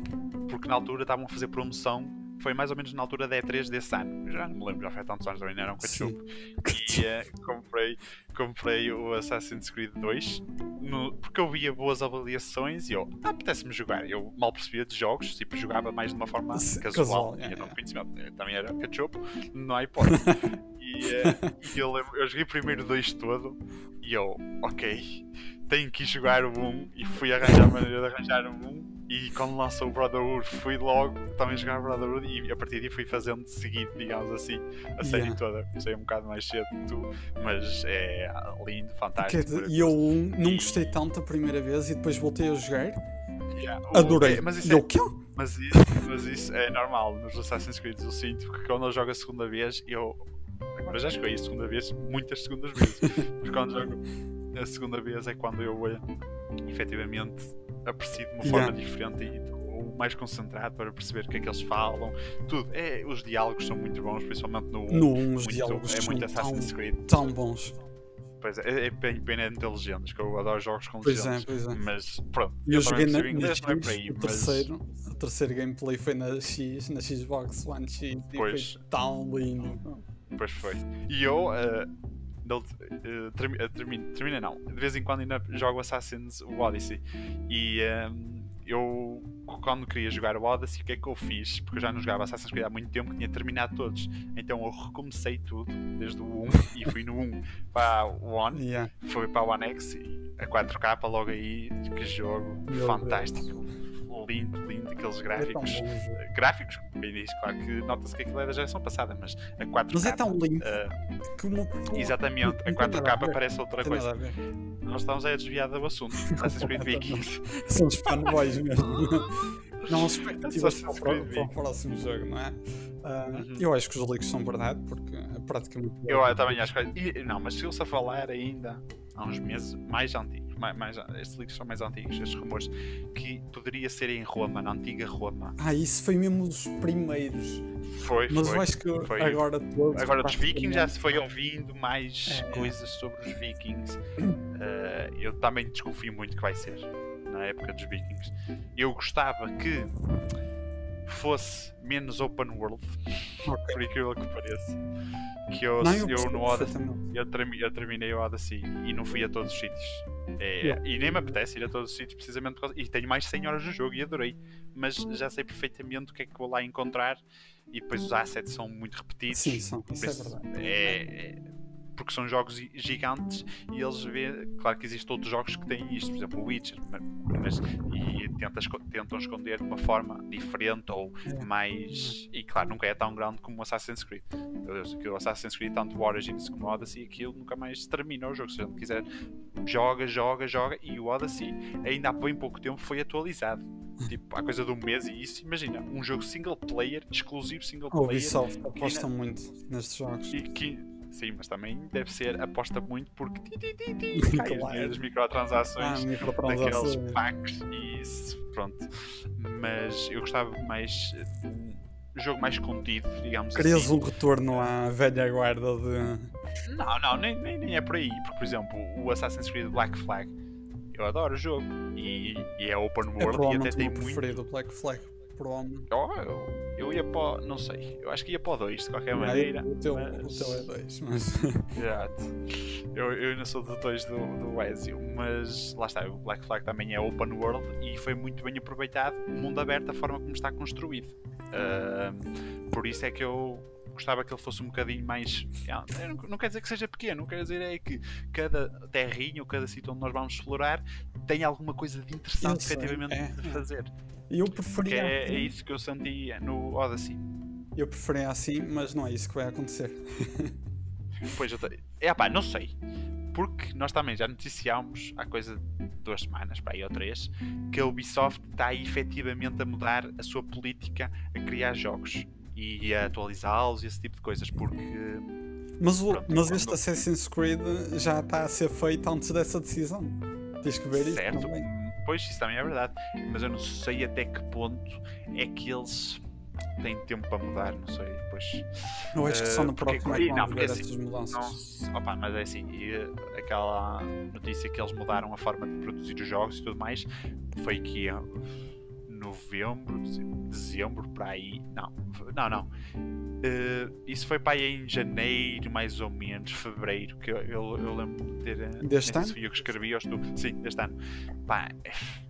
Porque na altura estavam a fazer promoção foi mais ou menos na altura da E3 desse ano. Já não me lembro, já foi há tantos anos, também era um cachupo. E uh, comprei, comprei o Assassin's Creed 2 no, porque eu via boas avaliações e eu, ah, apetece-me jogar. Eu mal percebia de jogos, tipo, jogava mais de uma forma casual, casual é, não conhecimento. Eu também era cachupo, não há hipótese. e, uh, e eu, lembro, eu joguei primeiro dois todo e eu, ok, tenho que ir jogar o 1 e fui arranjar a maneira de arranjar o 1 e quando lançou o Brotherhood, fui logo também jogar Brotherhood e a partir daí fui fazendo de seguido, digamos assim, a série yeah. toda. Comecei um bocado mais cedo que tu, mas é lindo, fantástico. E eu um, não gostei tanto a primeira vez e depois voltei a jogar. Yeah. Adorei. É, mas isso, é, mas, isso, mas isso é normal nos Assassin's Creed. Eu sinto que quando eu jogo a segunda vez, eu. Agora já joguei a segunda vez muitas segundas vezes. mas quando jogo a segunda vez é quando eu uh, efetivamente aprecio de uma yeah. forma diferente e ou mais concentrado para perceber o que é que eles falam. Tudo. É, os diálogos são muito bons, principalmente no 1. No 1 os diálogos é muito Assassin's tão, Creed. Tão bons. Pois é, é bem, bem de legendas, que eu adoro jogos com pois é. É, pois é. Mas pronto, eu, eu joguei na, inglês, não é para aí, o, mas... terceiro, o terceiro gameplay foi na X, na Xbox One X pois. foi tão lindo. Pois foi. E eu, uh, uh, termina, termina não. De vez em quando ainda jogo Assassin's Odyssey. E um, eu, quando queria jogar o Odyssey, o que é que eu fiz? Porque eu já não jogava Assassin's Creed há muito tempo, que tinha terminado todos. Então eu recomecei tudo, desde o 1 e fui no 1 para o One, yeah. foi para o One X, a 4K logo aí. Que jogo Meu fantástico. Deus lindo, lindo, aqueles gráficos. É gráficos, bem diz, claro que nota-se que aquilo é da geração passada, mas a 4K. Mas é tão lindo. Uh, como, exatamente, a 4K parece outra coisa. Nós estamos a desviar do assunto. Assassin's Creed Vikings. São os fanboys mesmo. Não, as expectativas para, para, para o próximo jogo, não é? Uh, uhum. Eu acho que os leaks são verdade, porque é praticamente. Eu, eu também acho que. Não, mas se eu se a falar ainda há uns meses mais antigos, mais, mais, estes leaks são mais antigos, estes rumores, que poderia ser em Roma, na antiga Roma. Ah, isso foi mesmo dos primeiros. Foi, Mas foi, eu acho que foi. agora todos. Agora dos Vikings já se foi ouvindo mais é, coisas sobre os Vikings. Uh, eu também desconfio muito que vai ser na época dos Vikings. Eu gostava que fosse menos open world, okay. por aquilo que pareça. Que eu, não, eu, eu no Odyssey, eu, eu, terminei o Odyssey e não fui a todos os sítios. É. E nem me apetece ir a todos os sítios precisamente por causa. E tenho mais 100 horas no jogo e adorei. Mas já sei perfeitamente o que é que vou lá encontrar. E depois os assets são muito repetidos. Sim, são. Isso é verdade. É, é, porque são jogos gigantes e eles vê, claro que existem outros jogos que têm isto, por exemplo o Witcher, mas, e tentas, tentam esconder de uma forma diferente ou mais. E claro, nunca é tão grande como o Assassin's Creed. Meu Deus, o Assassin's Creed, tanto o Origins como o Odyssey, aquilo nunca mais termina o jogo. Se a gente quiser, joga, joga, joga. E o Odyssey, ainda há bem pouco tempo, foi atualizado. Tipo, há coisa de um mês e isso, imagina, um jogo single player, exclusivo single player. A Ubisoft aposta ainda... muito nestes jogos. E que Sim, mas também deve ser aposta muito porque ti, ti, ti, ti, claro. as microtransações, ah, microtransações daqueles packs e isso, pronto. Mas eu gostava mais um jogo mais contido, digamos Querias assim. um retorno à velha guarda de. Não, não, nem, nem, nem é por aí. Porque, por exemplo, o Assassin's Creed Black Flag, eu adoro o jogo e, e é open é world é e até tem muito. preferido Black Flag Oh, eu, eu ia para o, não sei, eu acho que ia para o 2 de qualquer maneira. o, teu, mas... o teu é 2, mas. Exato. Eu, eu ainda sou do 2 do, do Ezio, mas lá está, o Black Flag também é open world e foi muito bem aproveitado o mundo aberto, a forma como está construído. Uh, por isso é que eu gostava que ele fosse um bocadinho mais. Não, não quer dizer que seja pequeno, não quer dizer é que cada terrinho, cada sítio onde nós vamos explorar tem alguma coisa de interessante efetivamente é, de fazer. Eu preferia. É, é, isso que eu senti no Odyssey. Eu preferia assim, mas não é isso que vai acontecer. pois eu te... É pá, não sei. Porque nós também já noticiámos há coisa de duas semanas, para aí ou três, que a Ubisoft está efetivamente a mudar a sua política a criar jogos e a atualizá-los e esse tipo de coisas, porque. Mas, o, pronto, mas quando... este Assassin's Creed já está a ser feito antes dessa decisão. Tens que ver certo. isso também. Pois, isso também é verdade. Mas eu não sei até que ponto é que eles têm tempo para mudar, não sei. Pois, eu acho que só no próximo é que não, ver assim, estas mudanças. Não, opa, mas é assim, aquela notícia que eles mudaram a forma de produzir os jogos e tudo mais foi que novembro, dezembro, para aí. Não, não, não. Uh, isso foi para aí em janeiro, mais ou menos, fevereiro, que eu, eu, eu lembro de ter. Eh, deste ano? eu que escrevi aos tu. Sim, deste ano. Pá,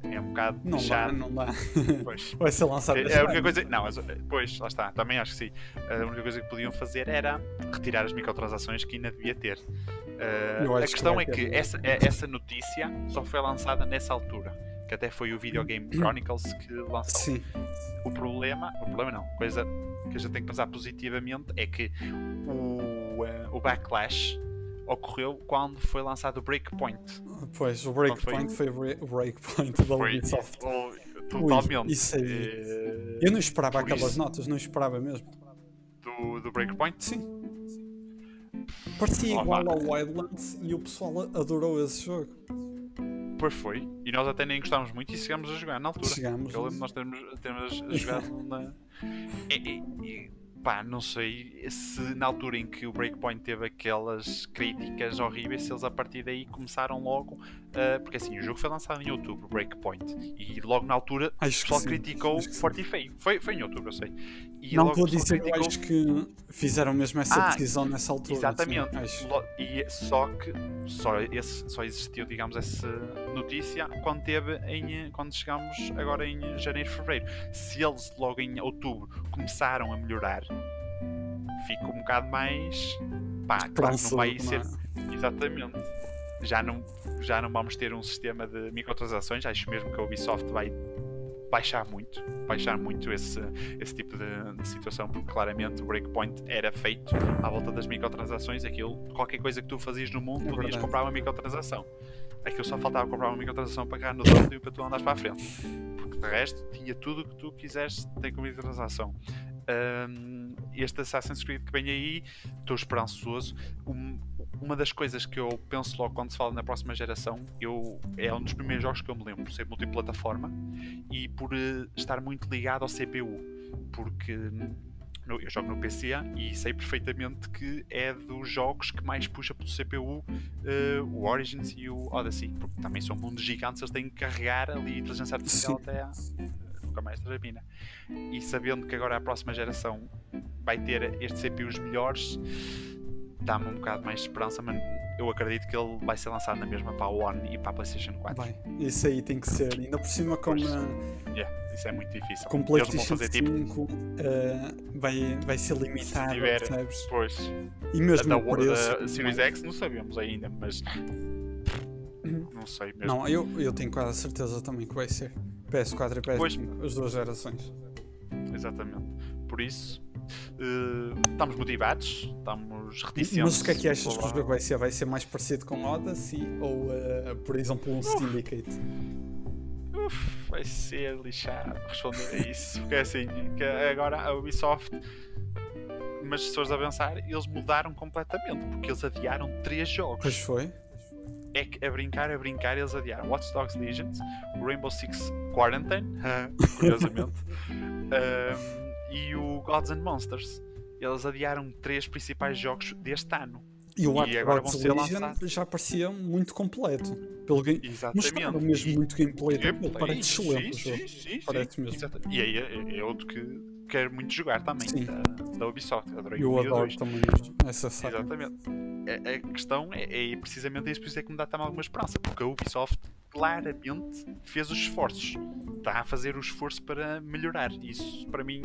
é um bocado. Não chato. dá, não dá. Pois. Vai ser lançado. É, é a única coisa. Não, pois, lá está, também acho que sim. A única coisa que podiam fazer era retirar as microtransações que ainda devia ter. Uh, a questão que é que essa, essa notícia só foi lançada nessa altura que até foi o Video Game Chronicles que lançou. Sim. O problema, o problema não, coisa que a gente tem que pensar positivamente é que o, uh, o backlash ocorreu quando foi lançado o Breakpoint. Pois, o Breakpoint foi... foi o Breakpoint da Ubisoft. Totalmente. Isso aí. É... Eu não esperava aquelas isso... notas, não esperava mesmo. Do, do Breakpoint? Sim. Parecia oh, igual ao Wildlands e o pessoal adorou esse jogo. Pois foi. E nós até nem gostávamos muito e chegámos a jogar na altura. Chegámos. Eu lembro nós termos, termos jogado na. E, e, e, pá, não sei se na altura em que o Breakpoint teve aquelas críticas horríveis, se eles a partir daí começaram logo. Uh, porque assim, o jogo foi lançado em outubro, Breakpoint. E logo na altura acho o pessoal criticou forte e feio. Foi, foi em outubro, eu sei. E não vou dizer, criticou... acho que fizeram mesmo essa ah, decisão nessa altura. Exatamente. E só que só, esse, só existiu, digamos, essa notícia quando teve em, quando chegámos agora em janeiro, fevereiro. Se eles logo em outubro começaram a melhorar, fica um bocado mais pá, claro que não vai é? ser. Exatamente. Já não, já não vamos ter um sistema de microtransações, acho mesmo que a Ubisoft vai baixar muito, baixar muito esse, esse tipo de, de, situação, porque claramente o Breakpoint era feito à volta das microtransações, aquilo, qualquer coisa que tu fazias no mundo, é podias comprar uma microtransação. Aquilo só faltava comprar uma microtransação para ganhar no e para tu andares para a frente. Porque de resto tinha tudo o que tu quiseste ter com microtransação. Um, este Assassin's Creed que vem aí, estou esperançoso. Um, uma das coisas que eu penso logo quando se fala na próxima geração, eu, é um dos primeiros jogos que eu me lembro por ser multiplataforma e por uh, estar muito ligado ao CPU, porque no, eu jogo no PC e sei perfeitamente que é dos jogos que mais puxa pelo CPU uh, eh, o Origins e o Odyssey, porque também são mundos gigantes, eles têm que carregar ali a inteligência artificial Sim. até a, nunca mais termina. E sabendo que agora a próxima geração vai ter estes CPUs melhores dá-me um bocado mais de esperança, mas eu acredito que ele vai ser lançado na mesma para a One e para a PlayStation 4. Vai, isso aí tem que ser. Ainda por cima, com. Pois, yeah, isso é muito difícil. Com PlayStation fazer, 5 tipo, uh, vai, vai ser limitado, tiver, percebes? Pois. E mesmo o preço. Da Series X não sabemos ainda, mas. Não sei mesmo. Não, eu, eu tenho quase a certeza também que vai ser. PS4 e PS5, pois. as duas gerações. Exatamente. Por isso, Uh, estamos motivados, estamos reticentes. Mas o que é que achas que o jogo vai ser? Vai ser mais parecido com Odyssey ou, uh, por exemplo, um Syndicate? Uf, vai ser lixado responder a isso. Porque é assim, que agora a Ubisoft, mas se fores a pensar, eles mudaram completamente porque eles adiaram três jogos. Pois foi. É que a brincar, a brincar, eles adiaram Watch Dogs Legions, Rainbow Six Quarantine, curiosamente. e o Gods and Monsters. Eles adiaram três principais jogos deste ano. E o Watch Dogs Legion lançados. já parecia muito completo. Pelo game... Exatamente. Mostraram mesmo muito gameplay. Gameplay, Parece excelente o sim, sim, sim. Parece mesmo. E aí é, é outro que quero muito jogar também, da, da Ubisoft. Adorei Eu o um o adoro também essa saga. Exatamente. A, a questão é, é precisamente isso, por isso é que me dá também alguma esperança, porque a Ubisoft claramente fez os esforços. Está a fazer o esforço para melhorar. Isso para mim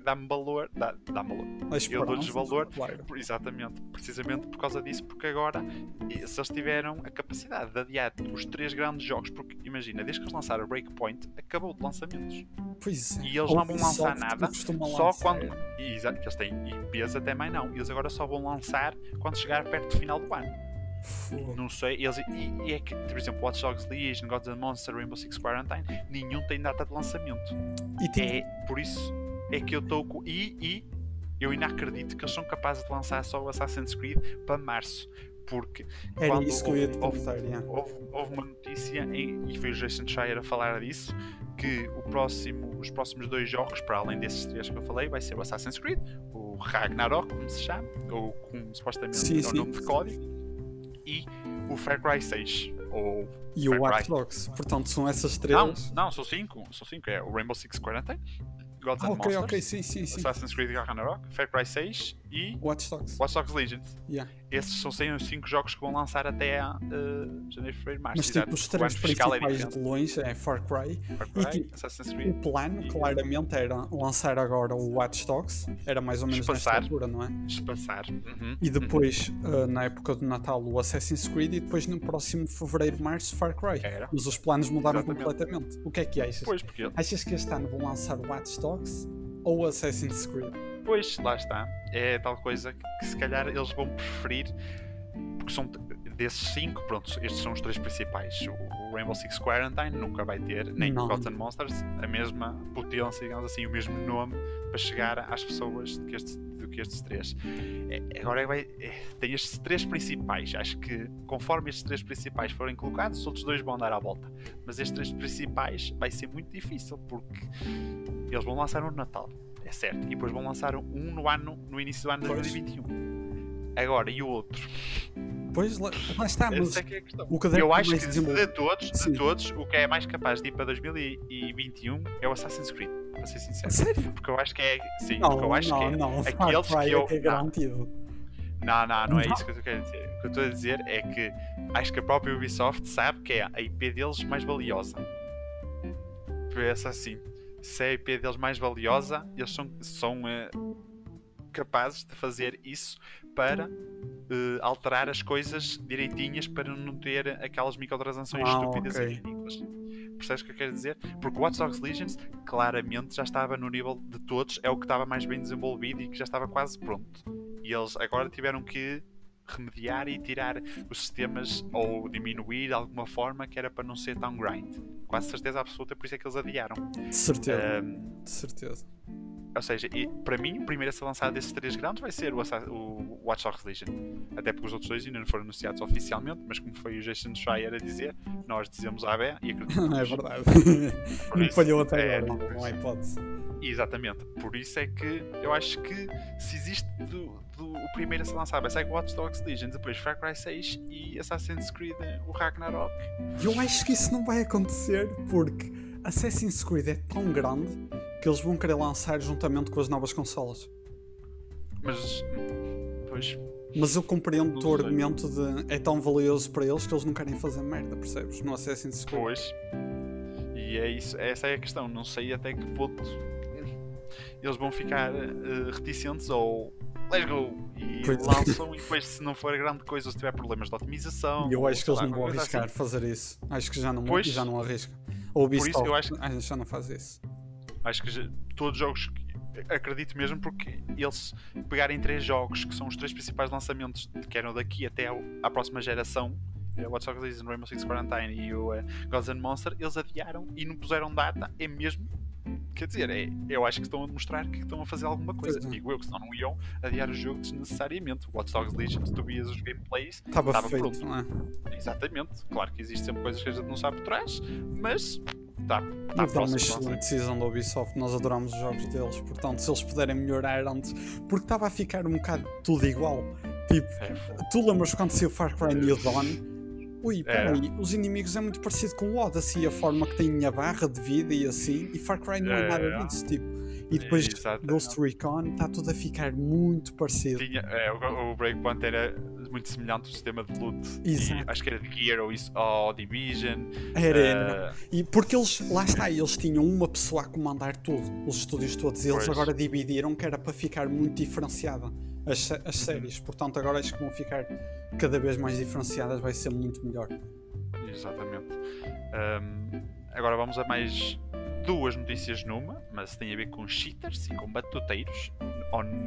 dá-me valor. Dá, dá valor. Eu dou-lhes valor claro. Exatamente, precisamente por causa disso, porque agora se eles tiveram a capacidade de adiar os três grandes jogos, porque imagina, desde que eles lançaram Breakpoint, acabou de lançamentos. Pois é. E eles A não vão lançar nada, Só lançar. quando. e Exato, que eles têm IPs até mais não. Eles agora só vão lançar quando chegar perto do final do ano. Fogo. Não sei, eles, e, e é que, por exemplo, Watch Dogs Legion, Gods and Monsters, Rainbow Six Quarantine, nenhum tem data de lançamento. E tem É por isso é que eu estou com. E, e eu ainda acredito que eles são capazes de lançar só o Assassin's Creed para março. Porque Era quando isso que eu ia te houve- yeah. houve, houve uma notícia, em, e foi o Jason Schreier a falar disso, que o próximo, os próximos dois jogos, para além desses três que eu falei, vai ser o Assassin's Creed, o Ragnarok, como se chama, ou como supostamente Sim, é o nome de código, e o Far Cry 6, ou E o Far Watch Cry. Dogs. Portanto, são essas três. Não, não, são cinco, são cinco, é o Rainbow Six Quarantine, Gods Ah, and ok, Monsters, ok, sim, sim, sim. Assassin's Creed Ragnarok, Far Cry 6 e Watch Dogs. Watch Dogs Legends. Yeah. Esses são sem os 5 jogos que vão lançar até a janeiro, fevereiro, março. Mas exato, tipo, os o três é principais de diferente. longe é Far Cry. Far E, Cry, tipo, Assassin's O Creed. plano, E- claramente, era lançar agora o Watch Dogs. Era mais ou menos nesta Espaçar. altura, não é? Espaçar. Uhum, E depois, ah, na época do Natal, o Assassin's Creed. E depois, no próximo fevereiro, março, Far Cry. uhum. Era. Mas os planos mudaram Exatamente. completamente. O que é que achas? Pois, porque Achas que este ano vão lançar o Watch Dogs ou o Assassin's Creed? Pois, lá está. É tal coisa que, se calhar eles vão preferir. Porque são desses cinco, pronto, estes são os três principais. O Rainbow Six Quarantine nunca vai ter, nem o and Monsters, a mesma potência, digamos assim, o mesmo nome para chegar às pessoas do que estes, do que estes três. É, agora vai, é, tem estes três principais. Acho que conforme estes três principais forem colocados, os outros dois vão dar a volta. Mas estes três principais vai ser muito difícil porque eles vão lançar no Natal, é certo, e depois vão lançar um no ano, no início do ano de Pois. 2021. Agora, e o outro? Pois, lá, lá está, mas é que é o que Eu acho que de todos, Sim. de todos, o que é mais capaz de ir para 2021 é o Assassin's Creed, para ser sincero. Sério? Porque eu acho que é. Sim, Não, porque eu acho não, que é. não. Far aqueles Cry que eu- é que é não. garantido. Não, não, não é Não. isso que eu quero dizer. O que eu estou a dizer é que acho que a própria Ubisoft sabe que é a IP deles mais valiosa. Pensa assim, se é a IP deles mais valiosa, eles são, são eh, capazes de fazer isso para eh, alterar as coisas direitinhas para não ter aquelas microtransações Ah, estúpidas ok. e ridículas. Percebes o que eu quero dizer? Porque o Watch Dogs Legions claramente já estava no nível de todos, é o que estava mais bem desenvolvido e que já estava quase pronto. E eles agora tiveram que remediar e tirar os sistemas ou diminuir de alguma forma que era para não ser tão grind. Quase certeza absoluta, por isso é que eles adiaram. De certeza. Ahm, De certeza. Ou seja, e, para mim, o primeiro a ser lançado desses três grandes vai ser o, o Watch Dogs Legion. Até porque os outros dois ainda não foram anunciados oficialmente, mas como foi o Jason Schreier a dizer, nós dizemos a AB e acreditamos. é verdade. Não falhou até é, agora, não, não há hipótese. Exatamente. Por isso é que eu acho que se existe do, do- o primeiro a ser lançado vai ser o Watch Dogs Legion, depois Far Cry 6 e Assassin's Creed, o Ragnarok. Eu acho que isso não vai acontecer porque Assassin's Creed é tão grande que eles vão querer lançar juntamente com as novas consolas. Mas, pois, Mas eu compreendo o teu argumento de é tão valioso para eles que eles não querem fazer merda, percebes? No Assassin's Creed. pois. E é isso, essa é a questão. Não sei até que ponto eles vão ficar eh, reticentes ou let's go e Pois. lançam e depois se não for grande coisa ou se tiver problemas de otimização eu acho que eles não vão arriscar assim. fazer isso. Acho que já não, Pois. já não arrisca. Ou o isso Ubisoft eu acho ah, já não faz isso. Acho que todos os jogos acredito mesmo porque eles pegarem três jogos que são os três principais lançamentos que eram daqui até ao- à próxima geração, eh, Watch Dogs Legion, Rainbow Six Quarantine e o eh, Gods and Monster, eles adiaram e não puseram data, é mesmo quer dizer, é, eu acho que estão a demonstrar que estão a fazer alguma coisa, é. digo eu, que senão não iam adiar o jogo desnecessariamente. O Watch Dogs Legion, se tu vias os gameplays, Estava Estava feito, pronto. não é? exatamente, claro que existem sempre coisas que a gente não sabe por trás, mas tá Mas é uma excelente decisão da Ubisoft, nós adoramos os jogos deles, portanto, se eles puderem melhorar antes, porque estava a ficar um bocado tudo igual. Tipo, tu lembras quando saiu Far Cry New Dawn? Ui, peraí, os inimigos é muito parecido com o Odyssey, a forma que tem a barra de vida e assim, e Far Cry não é, nada disso, tipo. E depois Ghost Recon está tudo a ficar muito parecido. Tinha, é, o, o Breakpoint era muito semelhante ao sistema de loot. Exato. E acho que era de Gear ou, isso, ou Division. Era, uh... E porque eles, lá está, eles tinham uma pessoa a comandar tudo, os estúdios todos, e eles pois. agora dividiram que era para ficar muito diferenciada as, as uhum. séries. Portanto, agora acho que vão ficar cada vez mais diferenciadas, vai ser muito melhor. Exatamente. Um, agora vamos a mais duas notícias numa, mas tem a ver com cheaters e com batuteiros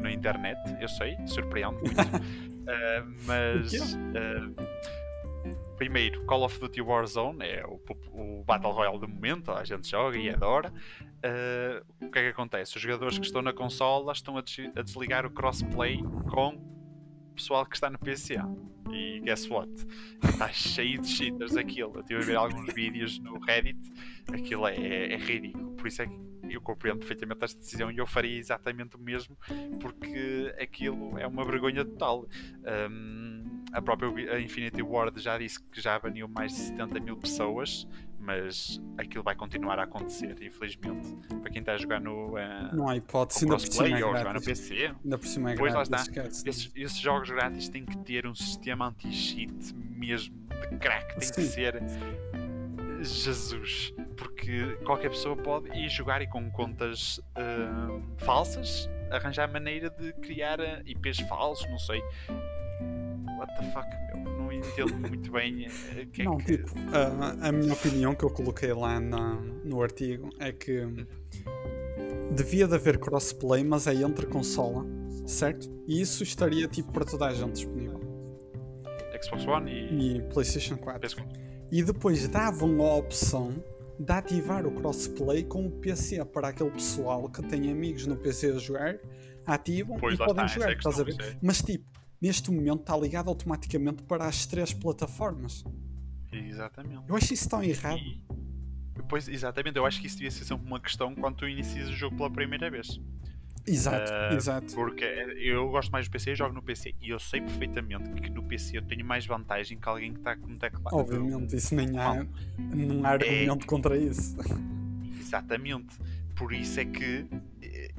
na internet, eu sei, surpreende muito. uh, mas uh, primeiro, Call of Duty Warzone é o, o, Battle Royale do momento, a gente joga e adora. Uh, o que é que acontece? Os jogadores que estão na consola estão a, des a desligar o crossplay com pessoal que está no PC. E guess what? Está cheio de cheaters aquilo. Eu estive a ver alguns vídeos no Reddit, aquilo é, é, é ridículo. Por isso é que eu compreendo perfeitamente esta decisão e eu faria exatamente o mesmo, porque aquilo é uma vergonha total. Um, a própria Infinity Ward já disse que já baniu mais de 70 mil pessoas mas aquilo vai continuar a acontecer, infelizmente. Para quem está a jogar no. Uh, não há hipótese, ainda por é ou jogar no PC. Ainda por cima é pois grátis, lá está. Esses, esses, jogos grátis têm que ter um sistema anti-cheat mesmo de crack, tem Sim. que ser. Jesus, porque qualquer pessoa pode ir jogar e com contas uh, falsas arranjar maneira de criar eh, IPs falsos, não sei. What the fuck, meu? entendo muito bem eh, que é Não, que... tipo, a, a, minha opinião que eu coloquei lá na, no artigo é que devia de haver crossplay, mas é entre consola, certo? E isso estaria tipo para toda a gente disponível. Xbox One e, e PlayStation 4. PS4. E depois davam a opção de ativar o crossplay com o PC para aquele pessoal que tem amigos no PC a jogar, ativam pois e podem está, jogar, é estás a ver? Mas tipo, neste momento está ligado automaticamente para as três plataformas. Exatamente. Eu acho isso tão errado. E, pois, exatamente, eu acho que isso devia ser sempre uma questão quando tu inicias o jogo pela primeira vez. Exato, uh, exato. Porque eu gosto mais do PC e jogo no PC. E eu sei perfeitamente que no PC eu tenho mais vantagem que alguém que está com um teclado. Obviamente, isso nem há, não há argumento é... contra isso. Exatamente. Por isso é que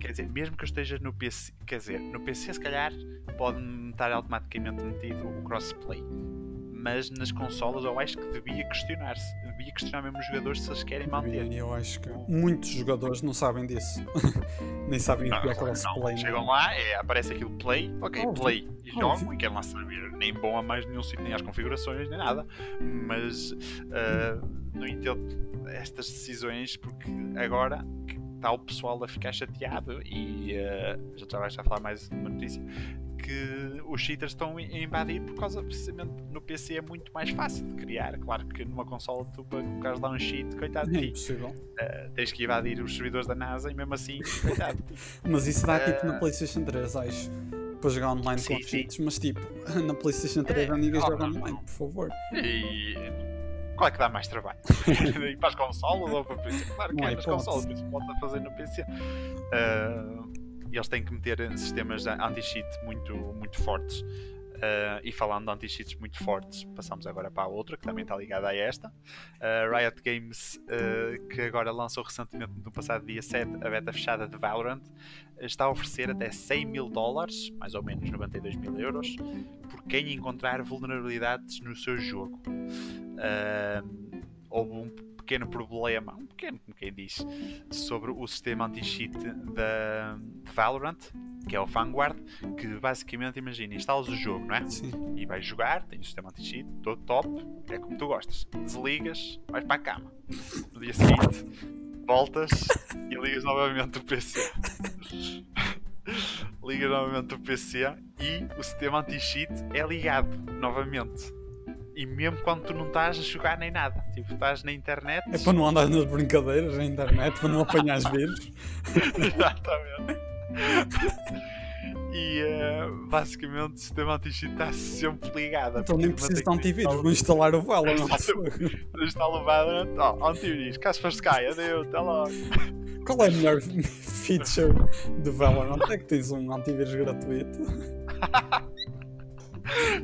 quer dizer, mesmo que eu esteja no PC, quer dizer, no PC se calhar pode-me estar automaticamente metido o crossplay. Mas nas consolas eu acho que devia questionar-se. Devia questionar mesmo os jogadores se eles querem manter. Eu acho que muitos jogadores não sabem disso. Nem sabem o que é crossplay. Chegam lá, é, aparece aquilo play, ok, Óbvio. play e jogam e querem lá saber. Nem bom a mais nenhum sítio, nem às configurações, nem nada. Mas uh, não entendo estas decisões porque agora está o pessoal a ficar chateado e uh, já vais a falar mais uma notícia que os cheaters estão a invadir por causa precisamente no PC é muito mais fácil de criar. Claro que numa consola tu para colocares lá um cheat, coitado de ti. É impossível. Uh, tens que invadir os servidores da NASA e mesmo assim, coitado de ti. Mas isso dá uh, tipo na eh, PlayStation 3, acho. Para jogar online sim, com sim. cheats, mas tipo, na PlayStation 3 é, ninguém joga online, por favor. E qual é que dá mais trabalho? ir para as consolas ou para o PC? Claro que é, é nas consolas, isso pode fazer no PC. Uh, e eles têm que meter sistemas anti-cheat muito, muito fortes. Uh, e falando de anti-cheats muito fortes, passamos agora para a outra, que também está ligada a esta. Uh, Riot Games, uh, que agora lançou recentemente, no passado dia 7, a beta fechada de Valorant, está a oferecer até 100 mil dólares, mais ou menos 92 mil euros, por quem encontrar vulnerabilidades no seu jogo. Houve um pequeno problema, um pequeno, como quem diz, sobre o sistema anti-cheat da Valorant, que é o Vanguard, que basicamente, imagina, instalas o jogo, não é? Sim. E vais jogar, tem o sistema anti-cheat, todo top, é como tu gostas. Desligas, vais para a cama. No dia seguinte, voltas e ligas novamente o PC. ligas novamente o PC e o sistema anti-cheat é ligado novamente e mesmo quando tu não estás a jogar nem nada, tipo, estás na internet. É para não andar nas brincadeiras na internet, para não apanhar as vírus. Exatamente. e uh, basicamente o sistema anti-cheat está sempre ligado. Então nem precisa de antivírus, vou instalar o Valorant. Instala o Valorant, oh, antivírus, caso fosse caia, adeus, até logo. Qual é a melhor feature do Valorant? É que tens um antivírus gratuito.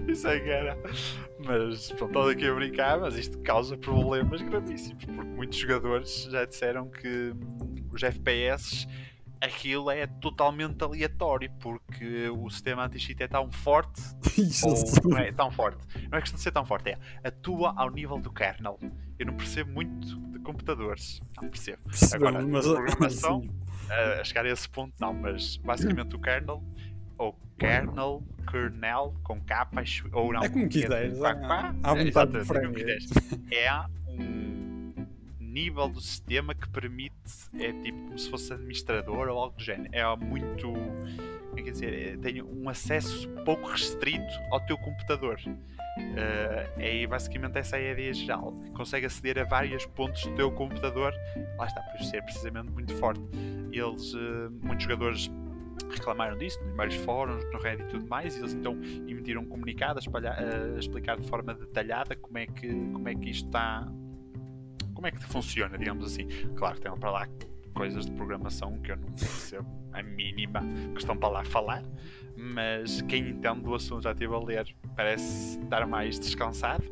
Isso é que era. Mas pronto, estou aqui a brincar, mas isto causa problemas gravíssimos, porque muitos jogadores já disseram que os FPS aquilo é totalmente aleatório, porque o sistema anti-cheat é tão forte, ou não é tão forte. Não é questão de ser tão forte, é atua ao nível do kernel. Eu não percebo muito de computadores, não percebo. Agora, mas, programação, a, a chegar a esse ponto, não, mas basicamente o kernel ou kernel, kernel, com capa, ou não. É como quiseres. Há, há vontade de É um nível do sistema que permite, é tipo como se fosse administrador ou algo do género. É muito, quer é dizer, é, tem um acesso pouco restrito ao teu computador. Uh, é basicamente essa é a ideia geral. Consegue aceder a vários pontos do teu computador. Lá está, por ser precisamente muito forte. Eles, uh, muitos jogadores reclamaram disso em vários fóruns, no Reddit e tudo mais, e eles então emitiram um comunicado a, espalhar, a explicar de forma detalhada como é que, como é que isto está. como é que funciona, digamos assim. Claro que tem para lá coisas de programação que eu não percebo a mínima que estão para lá falar, mas quem entende do assunto já estive a ler parece estar mais descansado.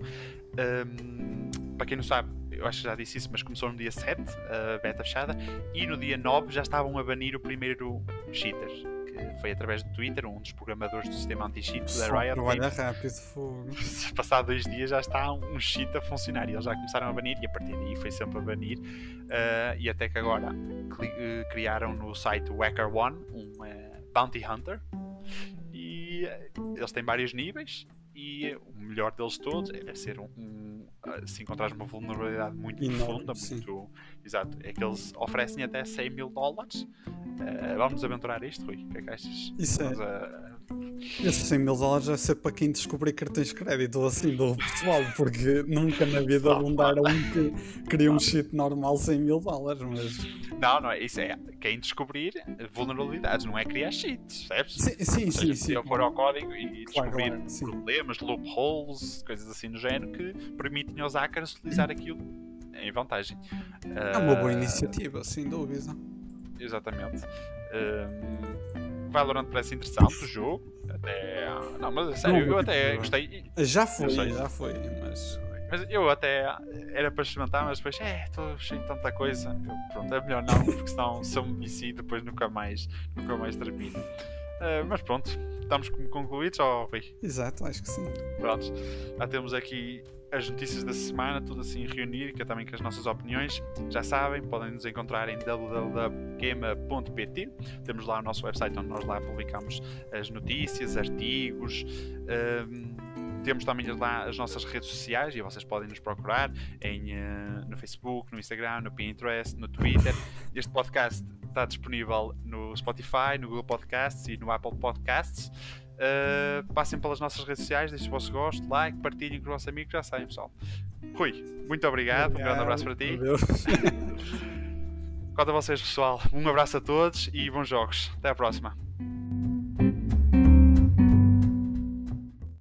Um, para quem não sabe, eu acho que já disse isso, mas começou no dia 7, a beta fechada, e no dia 9 já estavam a banir o primeiro cheater, que foi através do Twitter, um dos programadores do sistema anti-cheat da Riot. Olha rápido, fogo. Passado dois dias já está um cheat a funcionar e eles já começaram a banir, e a partir daí foi sempre a banir, uh, e até que agora uh, criaram no site Wacker One um uh, Bounty Hunter, e eles têm vários níveis, e o melhor deles todos é ser um, um se encontrares uma vulnerabilidade muito Enorme, profunda, sim. muito exato, é que eles oferecem até 100 mil dólares. Uh, vamos aventurar isto, Rui? O que é que achas? Isso é. vamos é. A, esses 100 mil dólares vai ser para quem descobrir cartões de crédito ou assim do pessoal, porque nunca na vida abundaram um que queria um cheat normal 100 mil dólares, mas. Não, não é isso, é quem descobrir vulnerabilidades, não é criar cheats, percebes? Sim, sim, seja, sim. Se eu for ao código e descobrir claro, claro, problemas, loopholes, coisas assim do género que permitem aos hackers utilizar aquilo em vantagem. É uma boa uh... iniciativa, sem dúvida. Exatamente. Uh Valorant parece interessante o jogo. Até. Não, mas é sério, eu até gostei. Já foi, já foi, mas. Mas eu até era para experimentar, mas depois, é, estou cheio de tanta coisa. Eu, pronto, é melhor não, porque senão se eu me vici depois nunca mais, nunca mais termino. Uh, mas pronto, estamos concluídos, ó oh, Rui? Exato, acho que sim. Pronto, já temos aqui as notícias da semana, tudo assim reunir, que é também com as nossas opiniões. Já sabem, podem nos encontrar em www.gema.pt. Temos lá o nosso website onde nós lá publicamos as notícias, artigos. Um, temos também lá as nossas redes sociais e vocês podem nos procurar em, uh, no Facebook, no Instagram, no Pinterest, no Twitter. Este podcast está disponível no Spotify, no Google Podcasts e no Apple Podcasts. Uh, passem pelas nossas redes sociais, deixem o vosso gosto, like, partilhem com os vossos amigos, já sabem, pessoal. Rui, muito obrigado, obrigado um grande abraço para ti. Quanto a vocês, pessoal, um abraço a todos e bons jogos. Até à próxima.